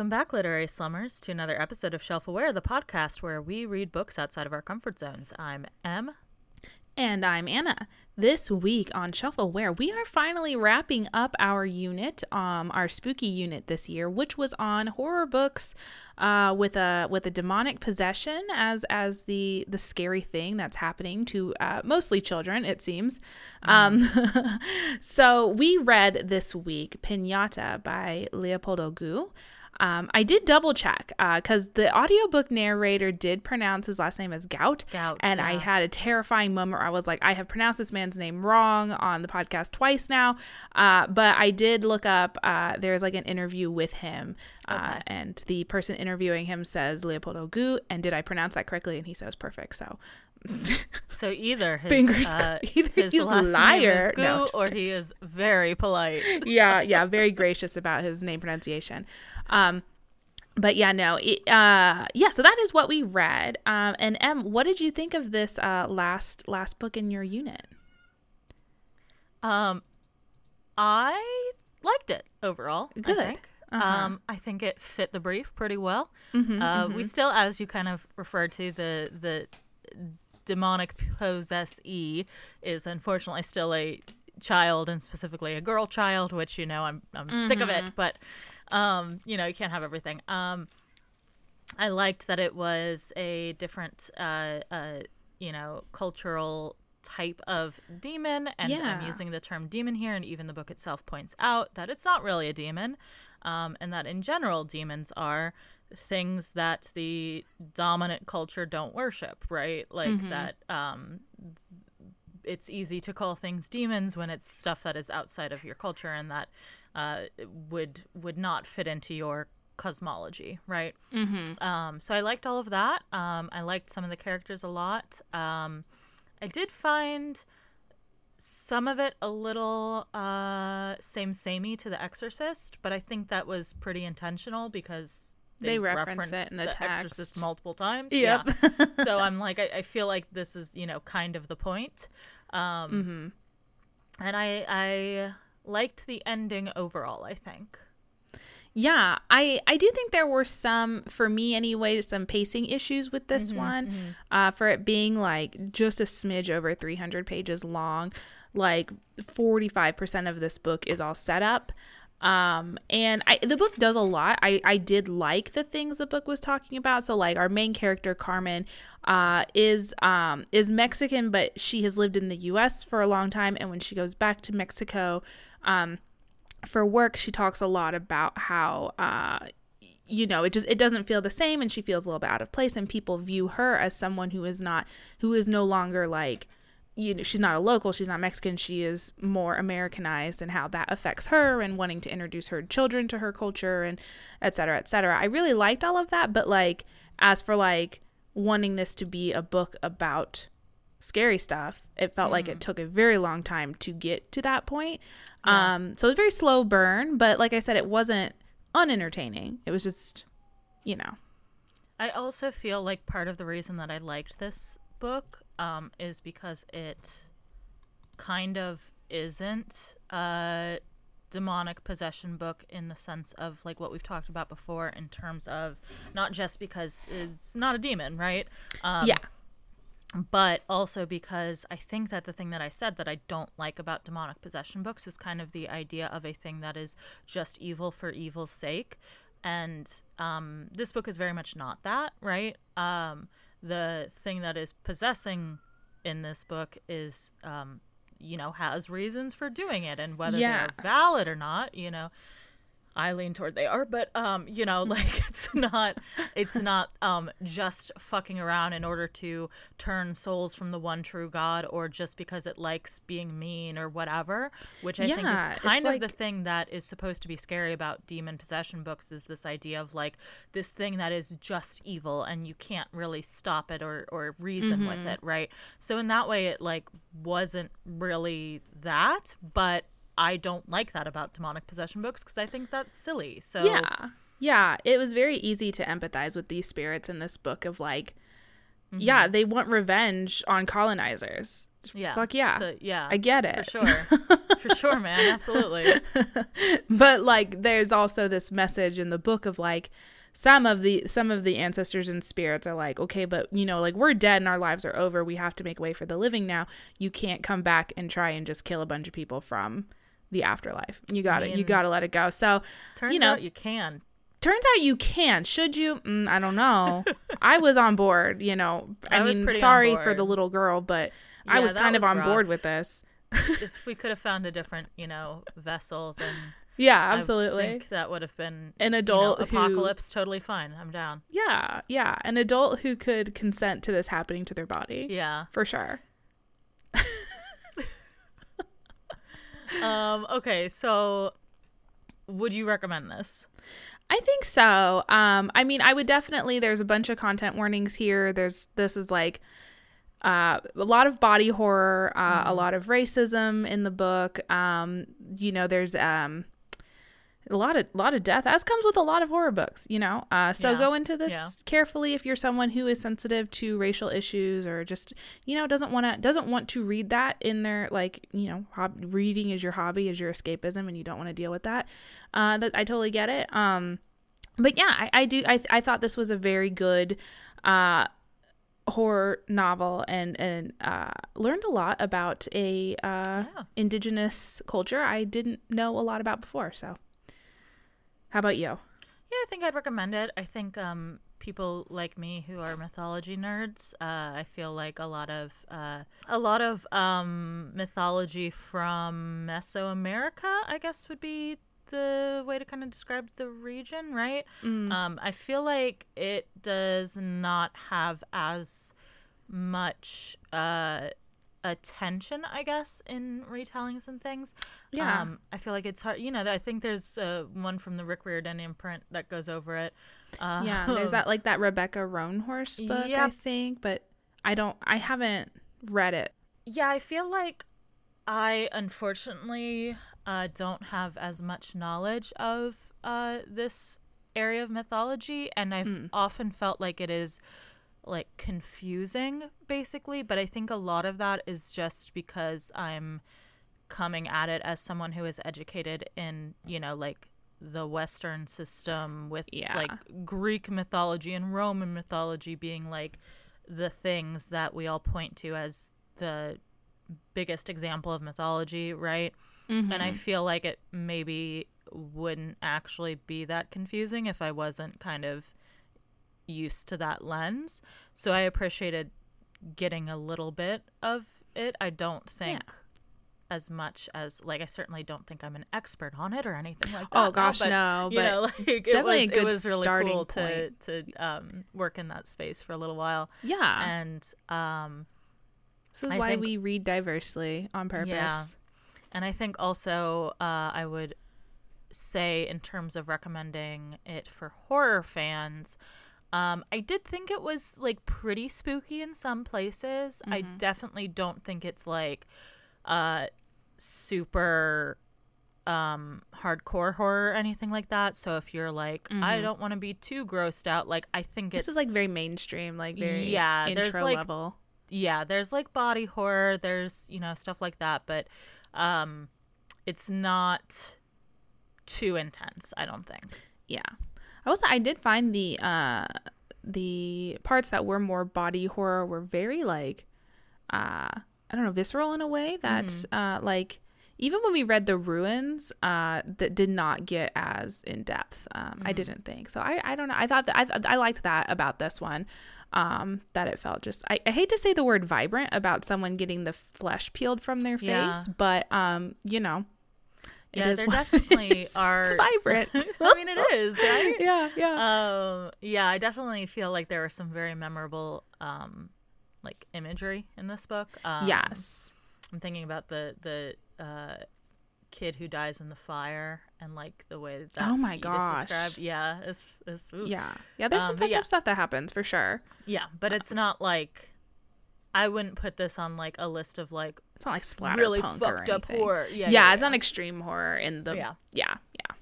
Welcome back, literary slummers, to another episode of Shelf Aware, the podcast where we read books outside of our comfort zones. I'm Em. And I'm Anna. This week on Shelf Aware, we are finally wrapping up our unit, um, our spooky unit this year, which was on horror books, uh, with a with a demonic possession as as the the scary thing that's happening to uh, mostly children, it seems. Mm. Um, so we read this week Pinata by Leopoldo Gu. Um, I did double check because uh, the audiobook narrator did pronounce his last name as Gout. Gout. And yeah. I had a terrifying moment where I was like, I have pronounced this man's name wrong on the podcast twice now. Uh, but I did look up, uh, there's like an interview with him. Uh, okay. and the person interviewing him says Leopoldo Gout. And did I pronounce that correctly? And he says perfect. So so either his, fingers uh, either his he's last liar Gu, no, or he is very polite. yeah, yeah, very gracious about his name pronunciation. Um, but yeah, no, it, uh, yeah. So that is what we read. Um, and Em, what did you think of this uh, last last book in your unit? Um, I liked it overall. Good. I think. Uh-huh. Um, I think it fit the brief pretty well. Mm-hmm, uh, mm-hmm. We still, as you kind of referred to, the the demonic possessee is unfortunately still a child and specifically a girl child, which you know I'm I'm mm-hmm. sick of it, mm-hmm. but um, you know you can't have everything. Um, I liked that it was a different uh, uh, you know cultural type of demon, and yeah. I'm using the term demon here, and even the book itself points out that it's not really a demon, um, and that in general demons are things that the dominant culture don't worship, right? Like mm-hmm. that um it's easy to call things demons when it's stuff that is outside of your culture and that uh, would would not fit into your cosmology, right? Mm-hmm. Um, so I liked all of that. Um, I liked some of the characters a lot. Um, I did find some of it a little uh, same samey to The Exorcist, but I think that was pretty intentional because they, they reference, it in the, the text Exorcist multiple times. Yep. Yeah. so I'm like, I, I, feel like this is, you know, kind of the point. Um, mm-hmm. And I, I liked the ending overall. I think. Yeah, I I do think there were some for me anyway some pacing issues with this mm-hmm, one. Mm-hmm. Uh, for it being like just a smidge over 300 pages long, like 45% of this book is all set up. Um, and I, the book does a lot. I, I did like the things the book was talking about. So like our main character, Carmen, uh, is, um, is Mexican, but she has lived in the U.S. for a long time. And when she goes back to Mexico, um, for work, she talks a lot about how, uh, you know it just it doesn't feel the same and she feels a little bit out of place and people view her as someone who is not who is no longer like you know she's not a local she's not mexican she is more americanized and how that affects her and wanting to introduce her children to her culture and et cetera et cetera i really liked all of that but like as for like wanting this to be a book about scary stuff it felt mm. like it mm. took a very long time to get to that point yeah. um so it was very slow burn but like i said it wasn't unentertaining it was just you know i also feel like part of the reason that i liked this book um, is because it kind of isn't a demonic possession book in the sense of like what we've talked about before in terms of not just because it's not a demon, right? Um, yeah. But also because I think that the thing that I said that I don't like about demonic possession books is kind of the idea of a thing that is just evil for evil's sake. And um, this book is very much not that, right? Um, the thing that is possessing in this book is um you know has reasons for doing it and whether yes. they're valid or not you know I lean toward they are, but um, you know, like it's not it's not um just fucking around in order to turn souls from the one true God or just because it likes being mean or whatever, which I yeah, think is kind of like... the thing that is supposed to be scary about demon possession books is this idea of like this thing that is just evil and you can't really stop it or or reason mm-hmm. with it, right? So in that way it like wasn't really that, but I don't like that about demonic possession books because I think that's silly. So yeah, yeah, it was very easy to empathize with these spirits in this book of like, mm-hmm. yeah, they want revenge on colonizers. Yeah, fuck yeah, so, yeah, I get it for sure, For sure, man. Absolutely. but like there's also this message in the book of like some of the some of the ancestors and spirits are like okay but you know like we're dead and our lives are over we have to make way for the living now you can't come back and try and just kill a bunch of people from the afterlife you got it. you got to let it go so Turns you know out you can. turns out you can should you mm, i don't know i was on board you know i, I mean sorry for the little girl but i was kind of was on board with this if we could have found a different, you know, vessel, then yeah absolutely. I think that would have been An you know, adult who- apocalypse. Totally fine. I'm down. yeah yeah an adult who could consent to this happening to their body Yeah. for sure Um. Okay. So, would you recommend this? I think so. Um, I mean, I would definitely. There's a bunch of content warnings here. There's this is like uh, a lot of body horror, uh, a lot of racism in the book. Um, you know, there's um, a lot of lot of death, as comes with a lot of horror books. You know, uh, so Yeah. go into this Yeah. carefully if you're someone who is sensitive to racial issues or just you know doesn't want to doesn't want to read that in their like you know hob- reading is your hobby is your escapism and you don't want to deal with that. Uh, that I totally get it. Um, but yeah, I, I do. I, I thought this was a very good uh, horror novel and and uh, learned a lot about a uh, Yeah. indigenous culture I didn't know a lot about before. So, how about you? Yeah, I think I'd recommend it. I think um, people like me who are mythology nerds, uh, I feel like a lot of uh, a lot of um, mythology from Mesoamerica, I guess, would be the way to kind of describe the region, right? Um, I feel like it does not have as much uh, attention, I guess, in retellings and things. Yeah. Um, I feel like it's hard. You know, I think there's uh, one from the Rick Riordan imprint that goes over it. Uh, Yeah, there's that like that Rebecca Roanhorse book, I think, but I don't. I haven't read it. Yeah, I feel like I unfortunately uh, don't have as much knowledge of uh, this area of mythology, and I've often felt like it is like confusing, basically. But I think a lot of that is just because I'm coming at it as someone who is educated in, you know, like the Western system with Yeah. like Greek mythology and Roman mythology being like the things that we all point to as the biggest example of mythology, right? And I mm-hmm. feel like it maybe wouldn't actually be that confusing if I wasn't kind of used to that lens. So I appreciated getting a little bit of it. I don't think as much as like I certainly don't think I'm an expert on it or anything like that. Oh now, gosh, but, no, You but know, like it definitely a good it was really starting cool to point. to um, work in that space for a little while. Yeah, And um, this is I why think- we read diversely on purpose. Yeah. And I think also uh, I would say, in terms of recommending it for horror fans, um, I did think it was like pretty spooky in some places. I definitely don't think it's like uh, super um hardcore horror or anything like that so if you're like i don't want to be too grossed out like i think This is like very mainstream, like very Yeah, there's, like, level. yeah there's like body horror there's you know stuff like that but um it's not too intense i don't think Yeah. I also I did find the uh the parts that were more body horror were very like uh I don't know, visceral in a way that Mm-hmm. uh like even when we read the ruins, uh, that did not get as in depth. Um, Mm-hmm. I didn't think so. I, I don't know. I thought that I, I liked that about this one. Um, that it felt just. I, I hate to say the word vibrant about someone getting the flesh peeled from their face, Yeah. but um, you know, it yeah is there it definitely are It's vibrant. i mean it is right yeah, yeah. um yeah i definitely feel like there were some very memorable um like imagery in this book um, yes. i'm thinking about the the uh kid who dies in the fire and like the way that Oh my gosh. described yeah it's, it's. Yeah. Yeah, there's some Um, fucked yeah. up stuff that happens for sure. yeah but it's not like i wouldn't put this on like a list of like It's not like splatter really punk fucked or up anything. horror yeah Yeah, yeah, it's yeah. not extreme horror in the Yeah. Yeah, yeah.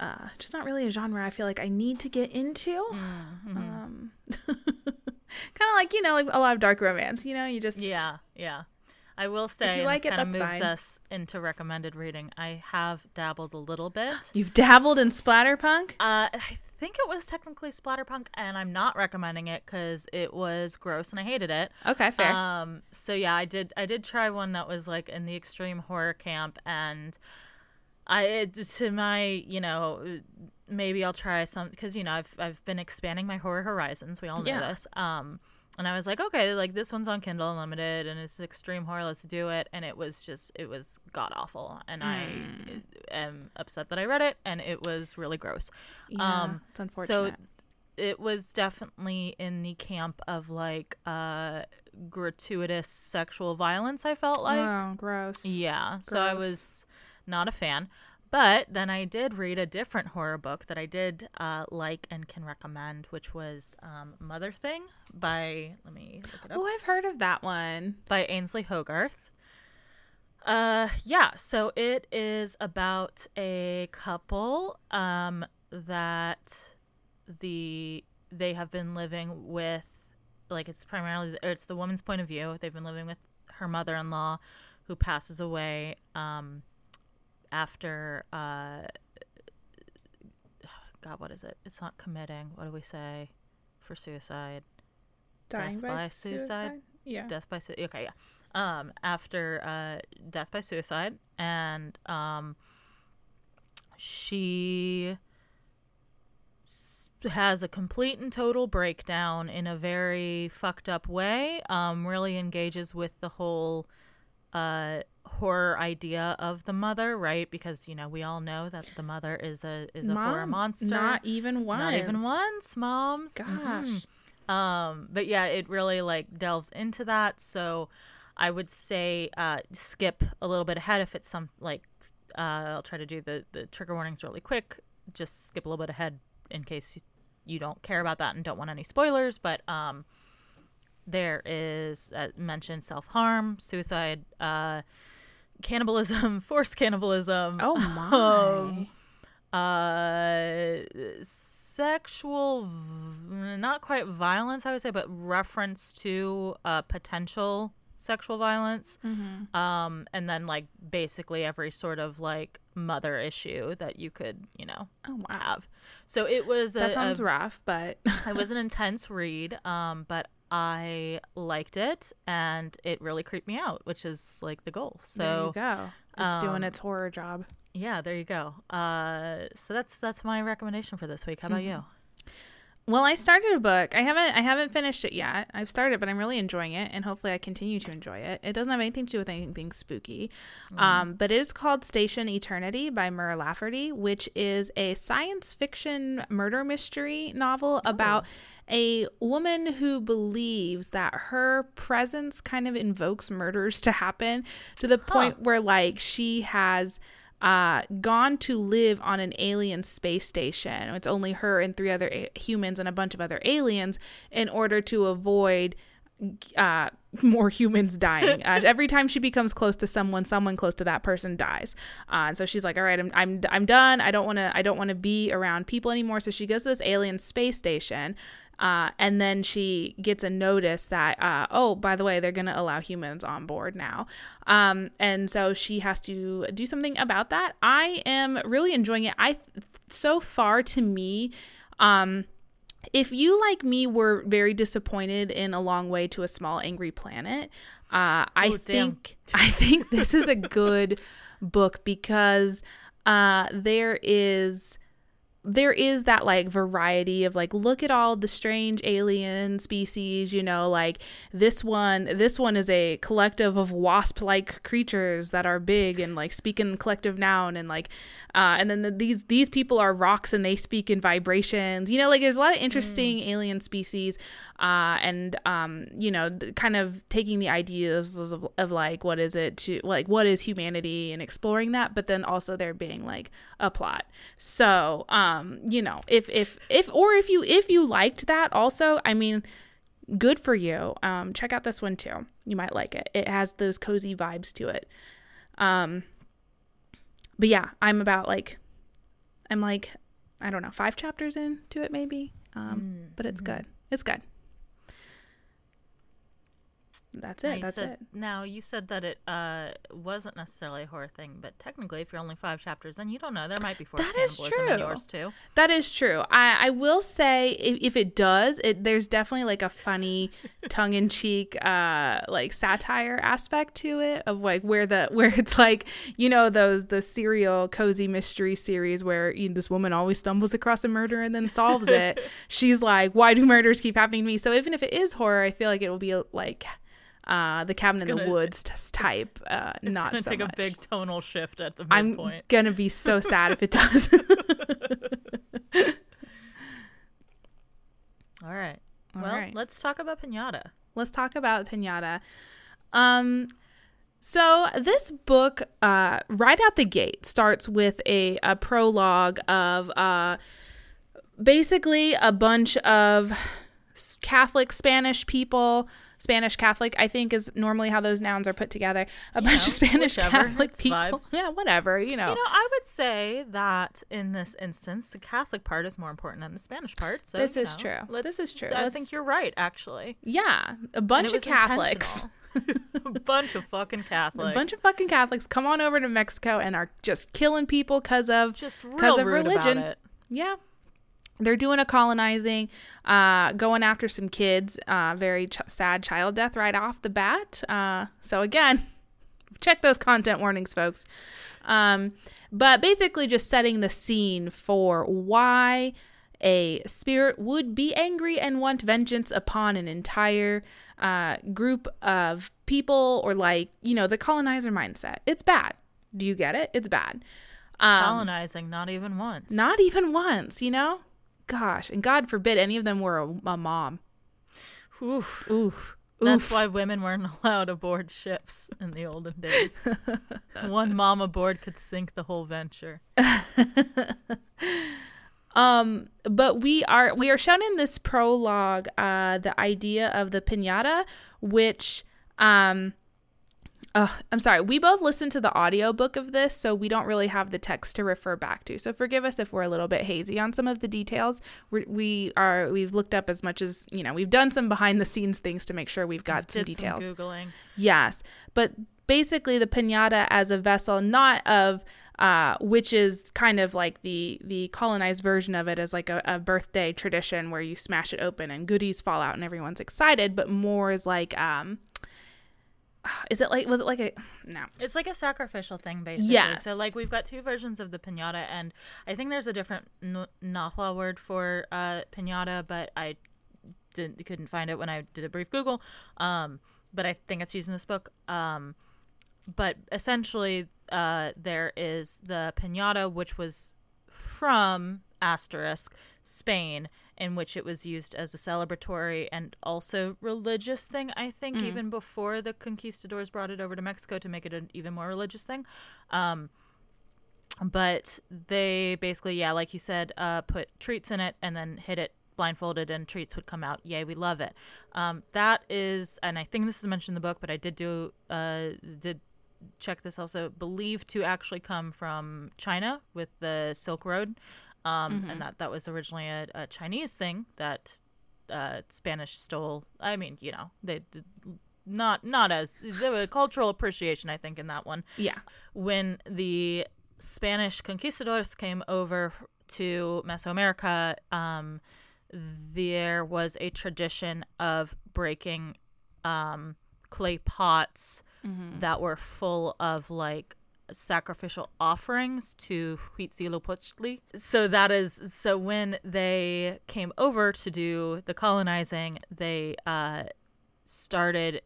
Uh, just not really a genre I feel like I need to get into. Mm-hmm. Um, kind of like you know, like a lot of dark romance. You know, you just Yeah, yeah. I will say, you and like this it, kind of moves fine. us into recommended reading. I have dabbled a little bit. You've dabbled in splatterpunk? Uh, I think it was technically splatterpunk, and I'm not recommending it because it was gross and I hated it. Okay, fair. Um, so yeah, I did. I did try one that was like in the extreme horror camp, and I it- to my you know maybe I'll try some because you know I've I've been expanding my horror horizons. We all know Yeah. this. Um, and I was like, okay, like this one's on Kindle Unlimited, and it's extreme horror. Let's do it. And it was just it was god awful, and I am upset that I read it, and it was really gross. yeah, um, it's unfortunate. So it was definitely in the camp of like uh gratuitous sexual violence i felt like oh, gross. yeah so i was not a fan but then i did read a different horror book that i did uh, like and can recommend which was um, Motherthing by let me look it up Oh, I've heard of that one. by Ainslie Hogarth. Uh yeah, so it is about a couple um that the they have been living with like it's primarily it's the woman's point of view. They've been living with her mother-in-law who passes away um after uh god what is it? It's not committing. What do we say for suicide? Dying Death by suicide? Yeah. death by suicide. okay yeah um after uh death by suicide and um she has a complete and total breakdown in a very fucked up way um really engages with the whole uh horror idea of the mother right because you know we all know that the mother is a is a horror monster Not even once. not even once moms Gosh. Mhm. Um, but yeah, it really like delves into that. So I would say uh, skip a little bit ahead if it's some like uh, I'll try to do the the trigger warnings really quick. Just skip a little bit ahead in case you, you don't care about that and don't want any spoilers. But um, there is uh, mentioned self harm, suicide, uh, cannibalism, forced cannibalism. Oh my. Um, uh sexual v- not quite violence i would say but reference to uh potential sexual violence Mhm. um and then like basically every sort of like mother issue that you could you know Oh wow. have so it was That a, sounds a rough, but it was an intense read um but i liked it and it really creeped me out which is like the goal so there you go. It's doing um, its horror job. yeah, there you go. Uh, so that's that's my recommendation for this week. How about you? Well, I started a book. I haven't I haven't finished it yet. I've started, but I'm really enjoying it, and hopefully, I continue to enjoy it. It doesn't have anything to do with anything spooky, um, but it is called Station Eternity by Mur Lafferty, which is a science fiction murder mystery novel about a woman who believes that her presence kind of invokes murders to happen to the point where like she has uh, gone to live on an alien space station. It's only her and three other a- humans and a bunch of other aliens in order to avoid uh, more humans dying. Uh, every time she becomes close to someone, someone close to that person dies. Uh, and so she's like, "All right, I'm I'm I'm done. I don't want to I don't want to be around people anymore." So she goes to this alien space station. Uh, and then she gets a notice that, uh, oh, by the way, they're going to allow humans on board now. Um, and so she has to do something about that. I am really enjoying it. I, so far to me, um, if you like me were very disappointed in a long way to a small angry planet uh, i Oh, think i think this is a good book because uh, there is there is that like variety of like look at all the strange alien species you know like this one this one is a collective of wasp like creatures that are big and like speak in collective noun and like uh, and then the, these these people are rocks and they speak in vibrations. You know like there's a lot of interesting alien species uh, and um, you know kind of taking the ideas of, of like what is it to like what is humanity and exploring that but then also there being like a plot. So um you know if if if or if you if you liked that also i mean good for you. Um check out this one too. You might like it. It has those cozy vibes to it. Um but yeah i'm about like i'm like i don't know five chapters into it maybe. Um but it's good. It's good That's it. you That's said, it. Now you said that it uh, wasn't necessarily a horror thing, but technically, if you're only five chapters, then you don't know. There might be forced That is cannibalism in true. yours too. That is true. I, I will say if, if it does, it there's definitely like a funny, tongue in cheek, uh, like satire aspect to it of like where the where it's like you know those the serial cozy mystery series where you, this woman always stumbles across a murder and then solves it. She's like, why do murders keep happening to me? So even if it is horror, I feel like it will be like. Uh, the cabin in the woods type, uh, It's not gonna so take much. a big tonal shift at the I'm gonna be so sad if it does. All right. All Well, right. let's talk about pinata. let's talk about pinata um so this book uh right out the gate starts with a, a prologue of uh basically a bunch of catholic spanish people spanish catholic i think is normally how those nouns are put together a bunch know, of spanish whichever, catholic people vibes. yeah whatever you know You know, I would say that in this instance, the Catholic part is more important than the Spanish part. So This is know, true. This is true. I Let's- think you're right, actually. yeah a bunch of catholics a bunch of fucking Catholics. a bunch of fucking Catholics come on over to Mexico and are just killing people because of just real because of religion. Yeah. They're doing a colonizing, uh, going after some kids. Uh, very ch- sad child death right off the bat. Uh, so again, check those content warnings, folks. Um, but basically, just setting the scene for why a spirit would be angry and want vengeance upon an entire uh, group of people, or like you know the colonizer mindset. It's bad. Do you get it? It's bad. Um, Colonizing, not even once. not even once, you know? Gosh, and God forbid any of them were a, a mom. Oof. Oof. That's Oof. why women weren't allowed aboard ships in the olden days. One mom aboard could sink the whole venture. Um, but we are we are shown in this prologue uh the idea of the piñata, which um uh, I'm sorry. We both listened to the audiobook of this, so we don't really have the text to refer back to. So forgive us if we're a little bit hazy on some of the details. We're, we are we've looked up as much as you know. We've done some behind the scenes things to make sure we've got some Did details. some googling. Yes, but basically the pinata as a vessel, not of uh, which is kind of like the the colonized version of it as like a, a birthday tradition where you smash it open and goodies fall out and everyone's excited, but more is like um, is it like was it like a no It's like a sacrificial thing, basically. yeah So, like, we've got two versions of the pinata, and I think there's a different N- Nahua word for uh, pinata, but I didn't couldn't find it when I did a brief Google. Um, but I think it's used in this book. Um, but essentially, uh, there is the pinata, which was from asterisk Spain, in which it was used as a celebratory and also religious thing. I think even before the conquistadors brought it over to Mexico to make it an even more religious thing. Um, but they basically, yeah, like you said, uh, put treats in it and then hit it blindfolded, and treats would come out. Yay, we love it. Um, that is, and I think this is mentioned in the book, but I did do uh, did check this also believed to actually come from China with the Silk Road, um, and that that was originally a, a Chinese thing that uh, Spanish stole. I mean, you know, they did not not as there was cultural appreciation, I think, in that one. Yeah. When the Spanish conquistadors came over to Mesoamerica, um, there was a tradition of breaking um, clay pots that were full of like sacrificial offerings to Huitzilopochtli. So that is so when they came over to do the colonizing, they uh, started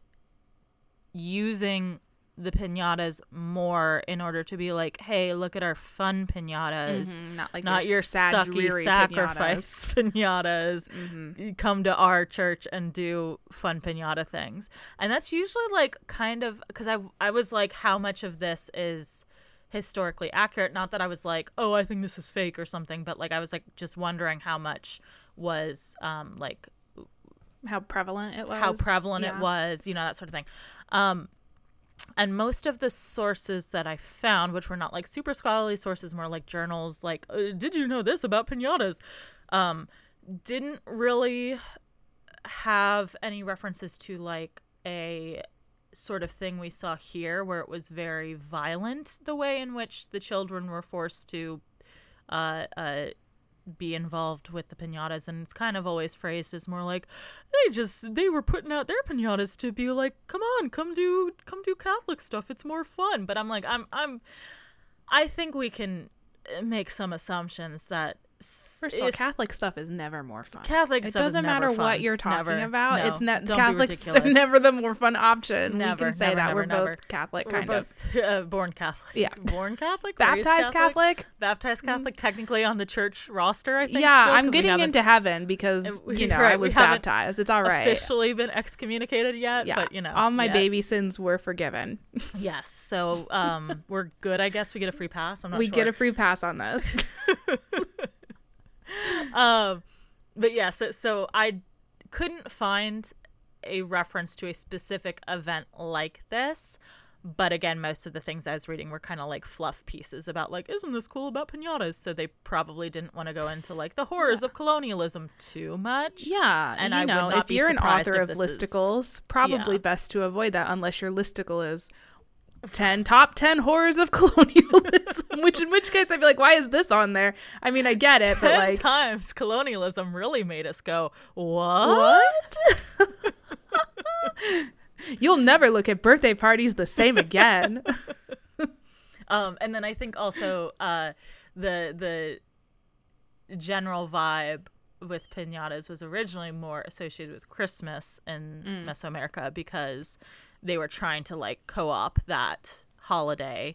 using the pinatas more in order to be like, hey, look at our fun pinatas. Mhm, not like Not your sad, sucky sacrifice pinatas. Mm-hmm. Come to our church and do fun pinata things, and that's usually like kind of because I I was like, how much of this is historically accurate? Not that I was like, oh, I think this is fake or something, but like I was like just wondering how much was um like how prevalent it was how prevalent Yeah. it was, you know, that sort of thing. Um, and most of the sources that I found, which were not like super scholarly sources, more like journals, like, uh, did you know this about pinatas? Um, didn't really have any references to like a sort of thing we saw here where it was very violent the way in which the children were forced to uh, uh, be involved with the pinatas and it's kind of always phrased as more like they just they were putting out their pinatas to be like come on come do come do catholic stuff. It's more fun. But i'm like i'm i'm i think we can make some assumptions that First of all, Catholic stuff is never more fun. Catholic it doesn't matter what you're talking never. about. No, it's don't Catholics are never the more fun option. Never, we can say never, that never, we're never. both Catholic, We're kind of. both uh, born Catholic. Yeah. born Catholic, Baptized Catholic. baptized Catholic, technically on the church roster. I think. Yeah, still, I'm getting into heaven because we- you know right, I was baptized. It's all right. officially been excommunicated yet. yeah, but you know, all my yet. baby sins were forgiven. Yes, so um, we're good. I guess we get a free pass. I'm not we sure. get a free pass on this. Um, but yeah, so, so I couldn't find a reference to a specific event like this. But again, most of the things I was reading were kind of like fluff pieces about like, isn't this cool about pinatas? So they probably didn't want to go into like the horrors of colonialism too much. Yeah, And I you would know, if you're an author of this is- listicles, probably Yeah. best to avoid that unless your listicle is ten top ten horrors of colonialism. which in which case I'd be like, why is this on there? I mean, I get it, but like, times colonialism really made us go, what? what? You'll never look at birthday parties the same again. Um, and then I think also uh, the the general vibe with pinatas was originally more associated with Christmas in Mesoamerica because they were trying to like co-op that holiday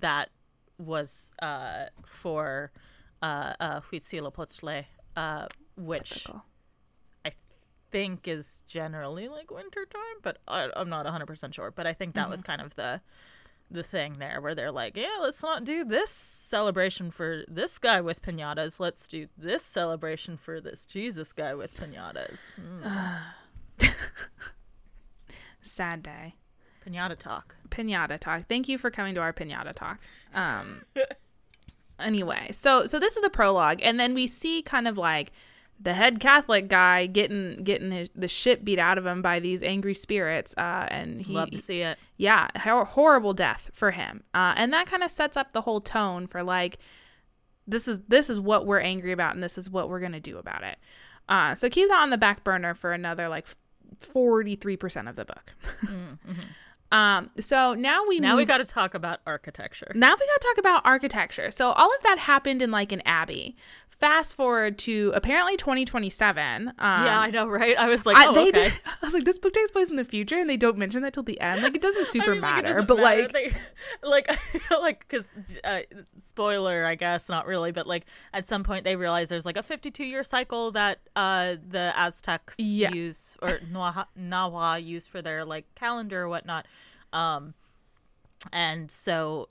that was uh, for uh, uh, Huitzilopochtli, uh, which Typical. I think is generally like winter time, but I, I'm not 100% sure. But I think that was kind of the the thing there where they're like, yeah, let's not do this celebration for this guy with pinatas. Let's do this celebration for this Jesus guy with pinatas. Mm, Sad day. pinata talk. pinata talk. Thank you for coming to our pinata talk. Um anyway, so so this is the prologue and then we see kind of like the head Catholic guy getting getting his, the shit beat out of him by these angry spirits uh and he Love to see it. yeah, hor- horrible death for him. Uh and that kind of sets up the whole tone for like this is this is what we're angry about and this is what we're going to do about it. Uh so keep that on the back burner for another like 43% of the book. um so now we Now move we got to talk about architecture. now we got to talk about architecture. So all of that happened in like an abbey. Fast forward to apparently 2027. Um, yeah, I know, right? I was like, I, oh, okay. did- I was like, this book takes place in the future, and they don't mention that till the end. Like, it doesn't I super mean, like, it matter, doesn't but matter. like, They- like, like, because uh, spoiler, I guess, not really, but like at some point they realize there's like a 52 year cycle that uh the Aztecs Yeah. use or Nahua, Nahua use for their like calendar or whatnot. Um, and so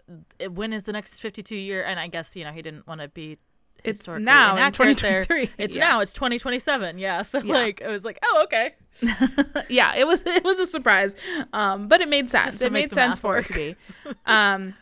when is the next 52 year? And I guess you know he didn't want to be. It's now in inaccurate there. 2023. It's Yeah. now. It's 2027. Yeah. So Yeah. like, I was like, oh, okay. yeah, it was it was a surprise, um, but it made sense. It made sense for it to be. Um,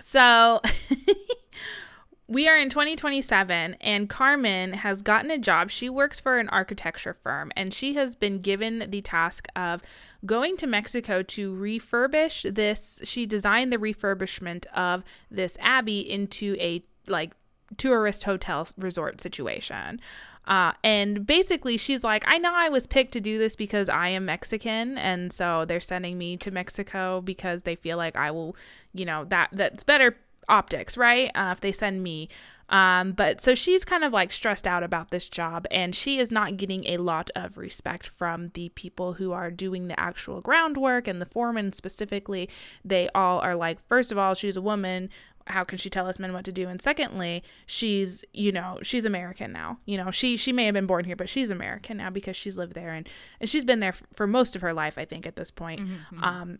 so we are in 2027, and Carmen has gotten a job. She works for an architecture firm, and she has been given the task of going to Mexico to refurbish this. She designed the refurbishment of this abbey into a like tourist hotel resort situation. Uh, and basically, she's like, I know I was picked to do this because I am Mexican, and so they're sending me to Mexico because they feel like I will, you know, that that's better optics, right? Uh, if they send me. Um, but so she's kind of like stressed out about this job, and she is not getting a lot of respect from the people who are doing the actual groundwork and the foreman specifically. They all are like, first of all, she's a woman how can she tell us men what to do? And secondly she's you know she's american now. You know she she may have been born here but she's american now because she's lived there and and she's been there f- for most of her life i think at this point. Um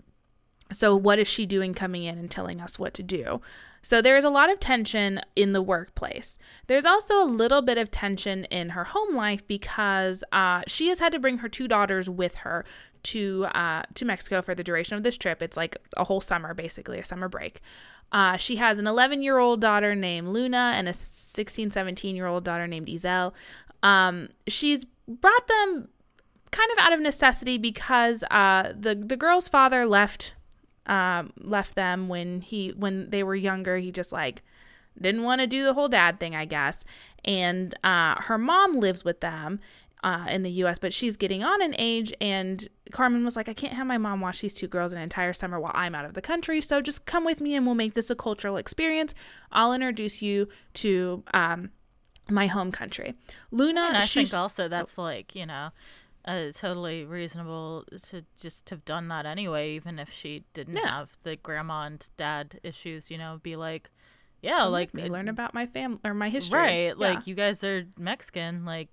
so what is she doing coming in and telling us what to do? So there is a lot of tension in the workplace. There's also a little bit of tension in her home life because uh, she has had to bring her two daughters with her to uh, to Mexico for the duration of this trip. It's like a whole summer, basically a summer break. Uh, she has an 11 year old daughter named Luna and a 16, 17 year old daughter named Izel. Um, she's brought them kind of out of necessity because uh, the the girl's father left um, left them when he when they were younger. He just like didn't want to do the whole dad thing, I guess. And uh, her mom lives with them uh, in the U.S., but she's getting on in age. And Carmen was like, I can't have my mom watch these two girls an entire summer while I'm out of the country. So just come with me and we'll make this a cultural experience. I'll introduce you to um, my home country. Luna, And I think also that's like you know, uh, totally reasonable to just have done that anyway, even if she didn't Yeah. have the grandma and dad issues. You know, be like, yeah, come like me, uh, learn about my family or my history. right, Yeah. like you guys are Mexican, like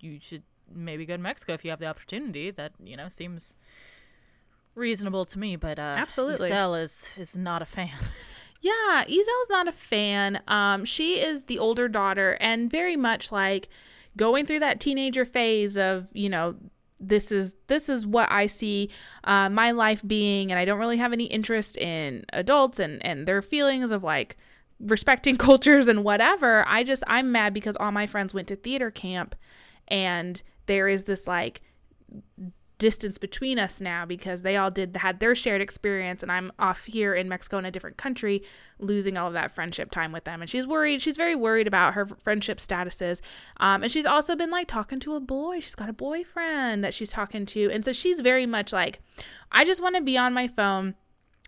you, should maybe go to Mexico if you have the opportunity. That you know seems reasonable to me, but uh, Absolutely. Izel is is not a fan. Yeah, Izel's not a fan. Um, she is the older daughter and very much like going through that teenager phase of, you know, this is this is what I see uh, my life being, and I don't really have any interest in adults and and their feelings of like respecting cultures and whatever. I just I'm mad because all my friends went to theater camp, and there is this like distance between us now because they all did had their shared experience and I'm off here in Mexico in a different country losing all of that friendship time with them. And she's worried she's very worried about her friendship statuses. Um, and she's also been like talking to a boy. She's got a boyfriend that she's talking to. And so she's very much like I just want to be on my phone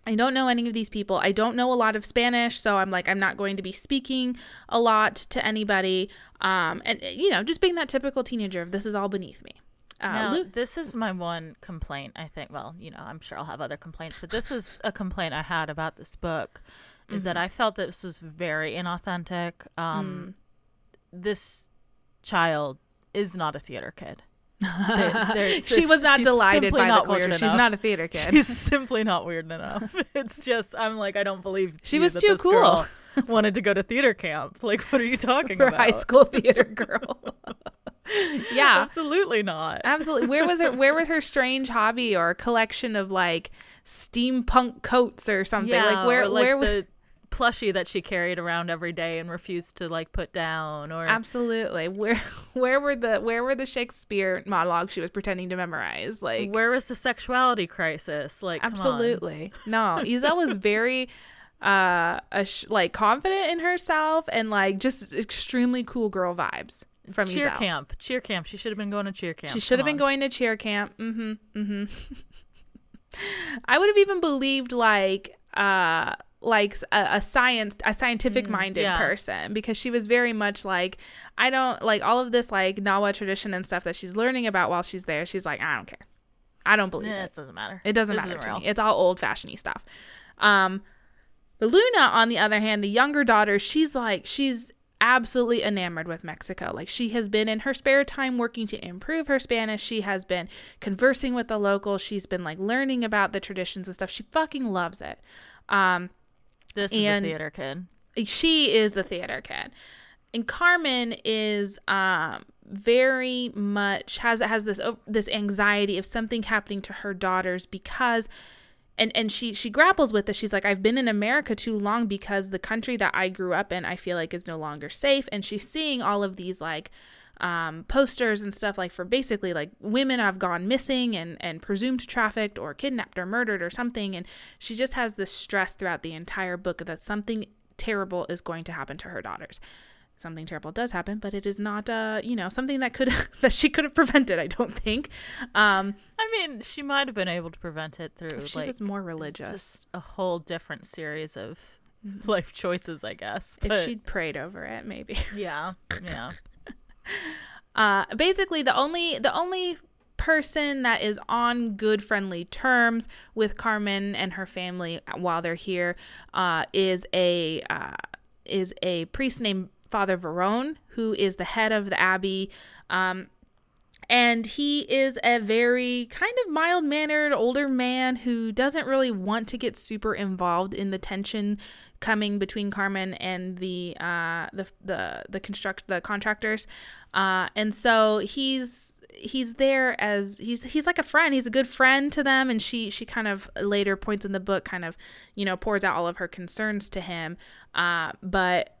I don't know any of these people. I don't know a lot of Spanish, so I'm like I'm not going to be speaking a lot to anybody. Um, and you know, just being that typical teenager of this is all beneath me. Uh, Now, this is my one complaint. I think. Well, you know, I'm sure I'll have other complaints, but this was a complaint I had about this book, is that I felt that this was very inauthentic. Um, This child is not a theater kid. She was not delighted by the not culture. weird She's enough. not a theater kid. She's simply not weird enough. It's just I'm like I don't believe She was too cool. wanted to go to theater camp. Like, what are you talking for about? high school theater girl. yeah, Absolutely not. absolutely. Where was her? Where was her strange hobby or collection of like steampunk coats or something? Yeah, like where? like where was? Plushie that she carried around every day and refused to like put down or Absolutely. Where where were the where were the Shakespeare monologues she was pretending to memorize? Like where was the sexuality crisis? Like come on. absolutely. No, Izel was very uh ash- like confident in herself and like just extremely cool girl vibes from cheer Izel. camp. Cheer camp. She should have been going to cheer camp. She should have been going to cheer camp. Mm-hmm. Mm-hmm. I would have even believed like uh like a, a science a scientific minded yeah. person because she was very much like I don't like all of this like Nahua tradition and stuff that she's learning about while she's there. She's like I don't care. I don't believe Yeah, it. it doesn't matter. It doesn't This matter to me. It's all old fashioned stuff. Um, but Luna, on the other hand, the younger daughter, she's like, she's absolutely enamored with Mexico. Like, she has been in her spare time working to improve her Spanish. She has been conversing with the locals. She's been like learning about the traditions and stuff. She fucking loves it. Um, This is and- a theater kid. she is the theater kid. And carmen is um very much has has this oh, this anxiety of something happening to her daughters because and and she she grapples with this. She's like i've been in america too long because the country that i grew up in i feel like is no longer safe. And she's seeing all of these like um, posters and stuff like for basically like women have gone missing and and presumed trafficked or kidnapped or murdered or something. And she just has this stress throughout the entire book that something terrible is going to happen to her daughters. Something terrible does happen but it is not uh you know something that could that she could have prevented i don't think. Um I mean, she might have been able to prevent it through she like was more religious. just a whole different series of life choices, I guess. if she'd prayed over it maybe. Yeah, yeah. uh basically the only the only person that is on good friendly terms with Carmen and her family while they're here uh is a uh is a priest named Father Verone who is the head of the abbey. Um and he is a very kind of mild mannered older man who doesn't really want to get super involved in the tension coming between Carmen and the uh, the the the construct the contractors, uh, and so he's he's there as he's he's like a friend. He's a good friend to them, and she she kind of later points in the book kind of you know pours out all of her concerns to him, uh, but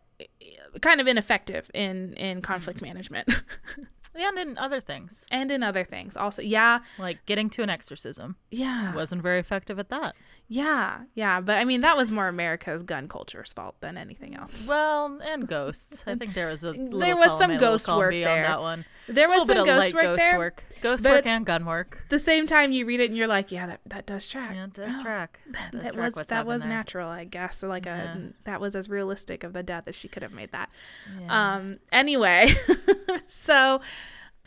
kind of ineffective in in conflict management. And in other things, and in other things also. Yeah, like getting to an exorcism, yeah, wasn't very effective at that. yeah, yeah. But I mean, that was more America's gun culture's fault than anything else. Well, and ghosts. I think there was a little There was some ghost work there. on that one. There A was little some bit of ghost light work ghost there. work, ghost work and gun work. The same time you read it and you're like, yeah, that, that does track. Yeah, it does Oh, track. That, does that track was that was there. natural, I guess. So like Yeah. a that was as realistic of the death as she could have made that. Yeah. Um. Anyway, so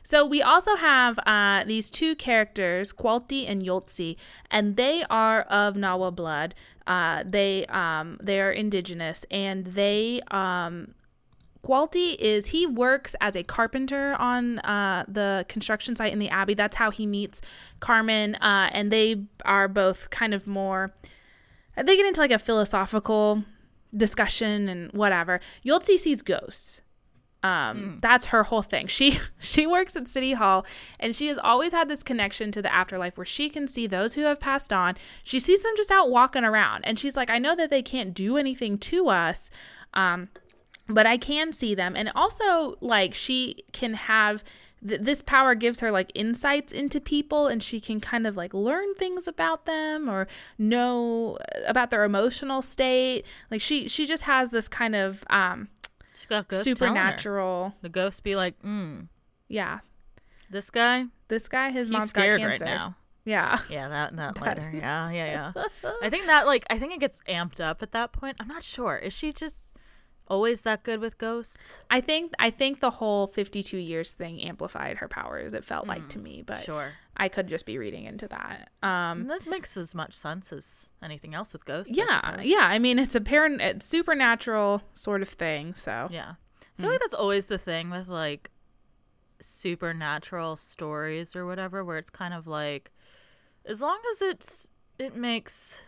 so we also have uh, these two characters, Qualti and Yoltzi, and they are of Nahua blood. Uh, they um they are indigenous, and they um Qualti is he works as a carpenter on uh, the construction site in the Abbey. That's how he meets Carmen, uh, and they are both kind of more. They get into like a philosophical discussion and whatever. Yoltzi sees ghosts. Um, that's her whole thing. She she works at City Hall, and she has always had this connection to the afterlife where she can see those who have passed on. She sees them just out walking around, and she's like, I know that they can't do anything to us. Um, but I can see them. And also, like, she can have th- this power gives her like insights into people, and she can kind of like learn things about them or know about their emotional state. Like, she she just has this kind of um, supernatural. The ghosts be like, mm, Yeah, this guy, this guy, his mom's got cancer. right now. Yeah, Yeah, that that later. Yeah, yeah, yeah. I think that like I think it gets amped up at that point. I'm not sure. Is she just always that good with ghosts? I think I think the whole fifty-two years thing amplified her powers. It felt like to me, but Sure. I could just be reading into that. Um, That makes as much sense as anything else with ghosts. Yeah suppose. yeah i mean it's a parent it's supernatural sort of thing so Yeah. I feel like that's always the thing with like supernatural stories or whatever where it's kind of like as long as it's it makes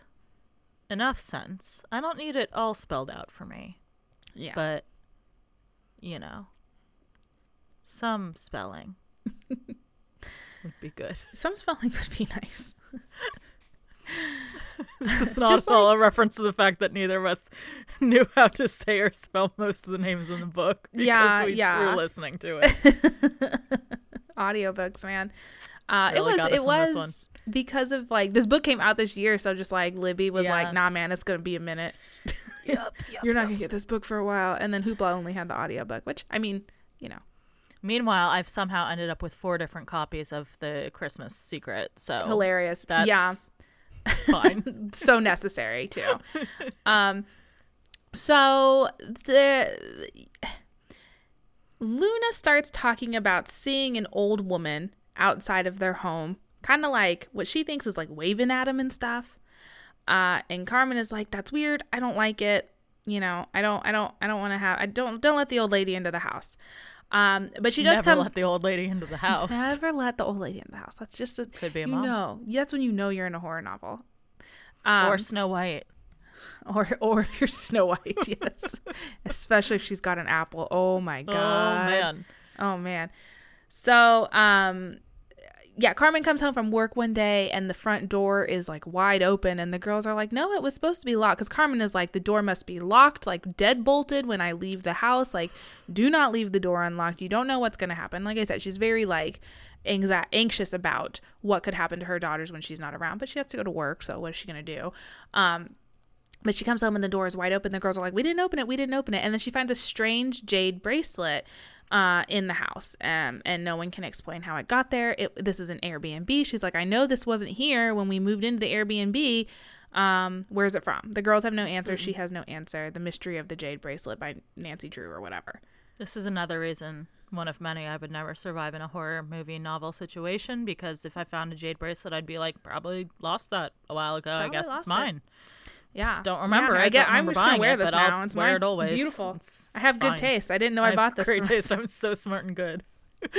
enough sense. I don't need it all spelled out for me, yeah but you know, some spelling would be good. some spelling would be nice It's not Just at all a reference to the fact that neither of us knew how to say or spell most of the names in the book. Because Yeah, we yeah. were listening to it. audiobooks man uh Really it was it was because of like this book came out this year so just like libby was Yeah. like nah man it's gonna be a minute yep, you're not gonna get this book for a while and then hoopla only had the audiobook which i mean you know Meanwhile, I've somehow ended up with four different copies of the Christmas Secret. So hilarious That's yeah fine. so necessary too. um, so the Luna starts talking about seeing an old woman outside of their home, kind of like what she thinks is like waving at him and stuff. Uh, and Carmen is like, "That's weird. I don't like it. You know, I don't, I don't, I don't want to have. I don't, don't let the old lady into the house." Um, but she does Never come. let the old lady into the house. Never let the old lady in the house. That's just a Could be a you mom. know. That's when you know you're in a horror novel. Um, or Snow White. or or if you're Snow White, yes. Especially if she's got an apple. Oh my god. Oh man. Oh man. So, um yeah, Carmen comes home from work one day and the front door is like wide open and the girls are like, "No, it was supposed to be locked." Cuz Carmen is like, "The door must be locked, like dead bolted when I leave the house. Like, do not leave the door unlocked. You don't know what's going to happen." Like I said, she's very like anxi- anxious about what could happen to her daughters when she's not around, but she has to go to work, so what is she going to do? Um but she comes home and the door is wide open. The girls are like, "We didn't open it. We didn't open it." And then she finds a strange jade bracelet uh, in the house, um, and no one can explain how it got there. It, this is an Airbnb. She's like, "I know this wasn't here when we moved into the Airbnb. Um, where's it from?" The girls have no answer. She has no answer. The mystery of the jade bracelet by Nancy Drew or whatever. This is another reason, one of many, I would never survive in a horror movie novel situation because if I found a jade bracelet, I'd be like, probably lost that a while ago. I guess it's it. Yeah, Don't remember Yeah, it, I get. I'm just gonna wear it, this but I'll. It's wear it always. Beautiful. It's I have good taste. I didn't know I, have bought this. great taste. I'm so smart and good.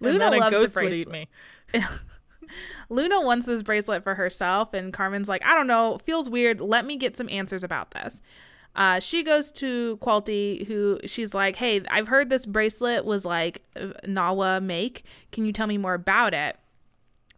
Luna loves a the ghost would eat bracelet. me. Luna wants this bracelet for herself, and Carmen's like, I don't know, feels weird. Let me get some answers about this. Uh, she goes to Qualty, who she's like, Hey, I've heard this bracelet was like uh, Nahua make. Can you tell me more about it?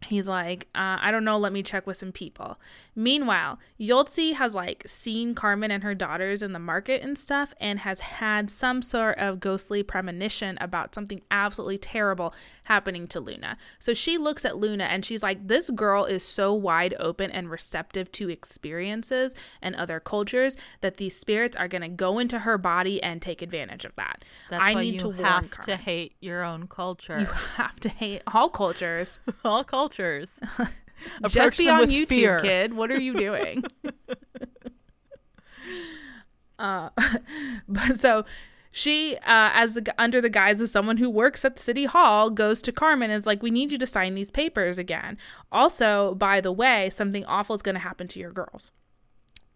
He's like, uh, I don't know, let me check with some people. Meanwhile, Yoltzi has like seen Carmen and her daughters in the market and stuff and has had some sort of ghostly premonition about something absolutely terrible happening to Luna. So she looks at Luna and she's like, This girl is so wide open and receptive to experiences and other cultures that these spirits are going to go into her body and take advantage of that. That's I why need you to warn have Carmen. to hate your own culture. You have to hate all cultures. all cultures. Just be on YouTube, fear. kid. What are you doing? uh, but so she, uh, as the, under the guise of someone who works at City Hall, goes to Carmen and is like, "We need you to sign these papers again." Also, by the way, something awful is going to happen to your girls.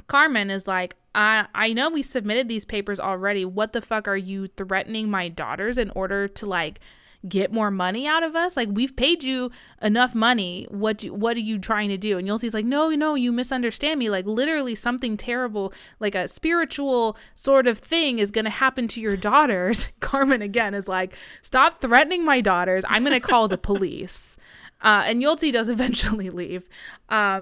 Carmen is like, I, I know we submitted these papers already. What the fuck are you threatening my daughters in order to like get more money out of us? Like we've paid you enough money. What do, what are you trying to do? And Yoltzi's like, no, no, you misunderstand me. Like literally something terrible, like a spiritual sort of thing is going to happen to your daughters. Carmen again is like, stop threatening my daughters. I'm going to call the police. Uh, and Yoltzi does eventually leave. Uh,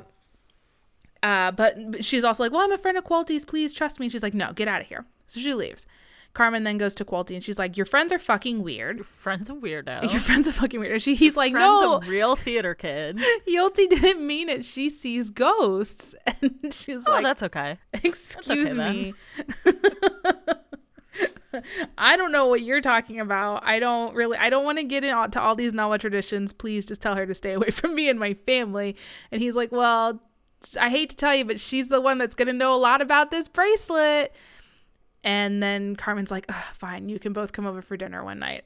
uh, but, she's also like, well, I'm a friend of Qualty's. Please trust me. She's like, no, get out of here. So she leaves. Carmen then goes to Qualty and she's like, "Your friends are fucking weird. Your friend's a weirdo. Your friend's a fucking weirdo." She, he's Your like, "No, a real theater kid." Yoltzi didn't mean it. She sees ghosts, and she's oh, like, Oh, "That's okay." Excuse okay, me. I don't know what you're talking about. I don't really, I don't want to get into all these Nahua traditions. Please just tell her to stay away from me and my family. And he's like, Well, I hate to tell you, but she's the one that's going to know a lot about this bracelet. And then Carmen's like, fine, you can both come over for dinner one night.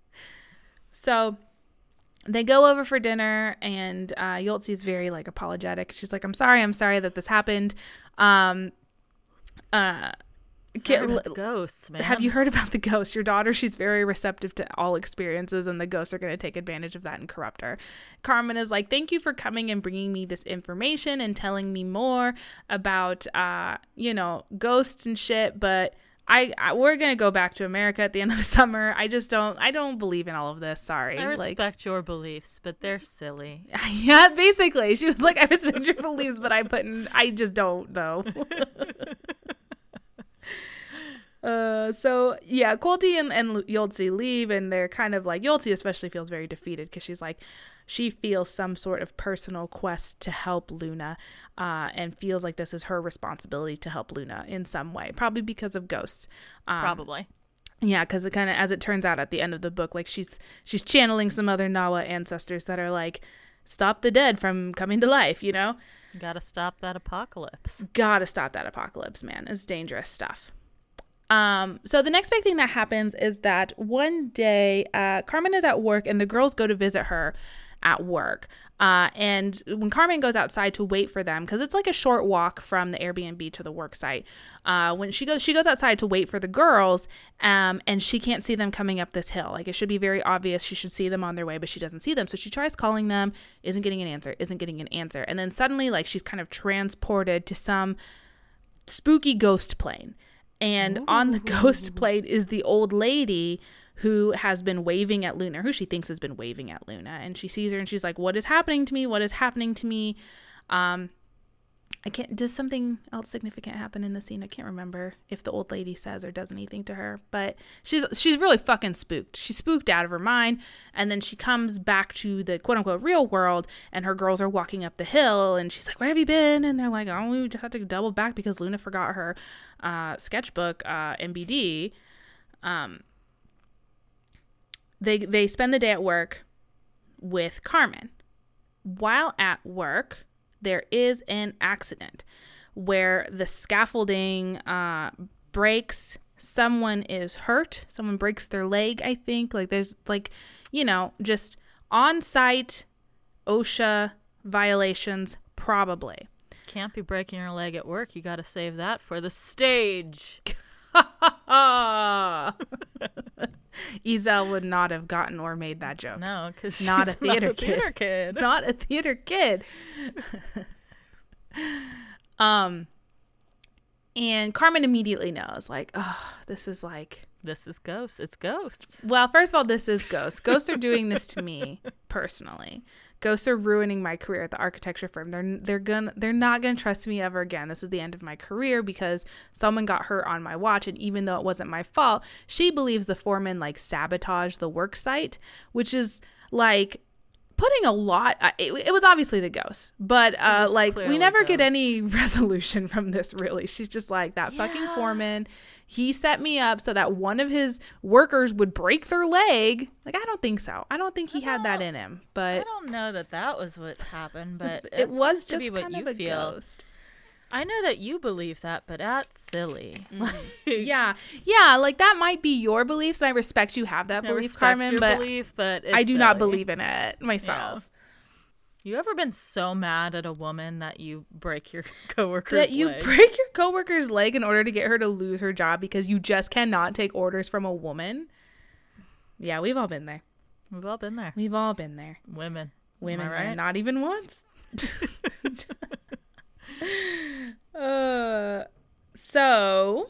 so they go over for dinner and uh, Yoltzi's very like apologetic. She's like, I'm sorry, I'm sorry that this happened. Um, uh, ghosts, man. Have you heard about the ghost? Your daughter, she's very receptive to all experiences, and the ghosts are going to take advantage of that and corrupt her. Carmen is like, Thank you for coming and bringing me this information and telling me more about, uh, you know, ghosts and shit, but. I, I, we're gonna go back to America at the end of the summer. I just don't I don't believe in all of this. Sorry. I respect like, your beliefs, but they're silly. Yeah, basically, she was like, I respect your beliefs, but I put in I just don't though. Uh, so yeah, Qualty and, and Yoltzi leave, and they're kind of like Yoltzi especially feels very defeated because she's like, she feels some sort of personal quest to help Luna, uh, and feels like this is her responsibility to help Luna in some way, probably because of ghosts. Um, probably. Yeah, because it kind of, as it turns out at the end of the book, like she's she's channeling some other Nahua ancestors that are like, stop the dead from coming to life, you know. Gotta stop that apocalypse. Gotta stop that apocalypse, man. It's dangerous stuff. Um, so the next big thing that happens is that one day uh, Carmen is at work and the girls go to visit her at work. Uh, and when Carmen goes outside to wait for them, because it's like a short walk from the Airbnb to the work site, uh, when she goes, she goes outside to wait for the girls, um, and she can't see them coming up this hill. Like it should be very obvious she should see them on their way, but she doesn't see them. So she tries calling them, isn't getting an answer, isn't getting an answer, and then suddenly, like she's kind of transported to some spooky ghost plane. And Ooh. on the ghost plate is the old lady who has been waving at Luna, who she thinks has been waving at Luna. And she sees her and she's like, What is happening to me? What is happening to me? Um, I can't. Does something else significant happen in the scene? I can't remember if the old lady says or does anything to her. But she's she's really fucking spooked. She's spooked out of her mind, and then she comes back to the quote unquote real world, and her girls are walking up the hill, and she's like, "Where have you been?" And they're like, "Oh, we just had to double back because Luna forgot her uh, sketchbook uh, MBD." Um, they they spend the day at work with Carmen. While at work there is an accident where the scaffolding uh, breaks. Someone is hurt. Someone breaks their leg, I think. Like, there's, like, you know, just on site OSHA violations, probably. Can't be breaking your leg at work. You got to save that for the stage. Izel would not have gotten or made that joke. No, because not a theater not a. Theater kid. not a theater kid. um, and Carmen immediately knows, like, oh, this is like This is ghosts. It's ghosts. Well, first of all, this is ghosts. Ghosts are doing this to me personally. Ghosts are ruining my career at the architecture firm. They're they're gonna they're not gonna trust me ever again. This is the end of my career because someone got hurt on my watch, and even though it wasn't my fault, she believes the foreman like sabotaged the work site, which is like putting a lot it, it was obviously the ghost but uh like we never get any resolution from this really she's just like that fucking foreman he set me up so that one of his workers would break their leg. Like i don't think so. I don't think he had that in him But I don't know that that was what happened, but it was just be what kind you of a feel. ghost. I know that you believe that, but that's silly. Mm. Like, yeah. Yeah like that might be your beliefs and i respect you have that I belief carmen but belief, but i do not believe in it myself You ever been so mad at a woman that you break your coworker's that you leg? break your coworker's leg in order to get her to lose her job because you just cannot take orders from a woman. Yeah, we've all been there. We've all been there. We've all been there. Women. Women, right? not even once. uh, so,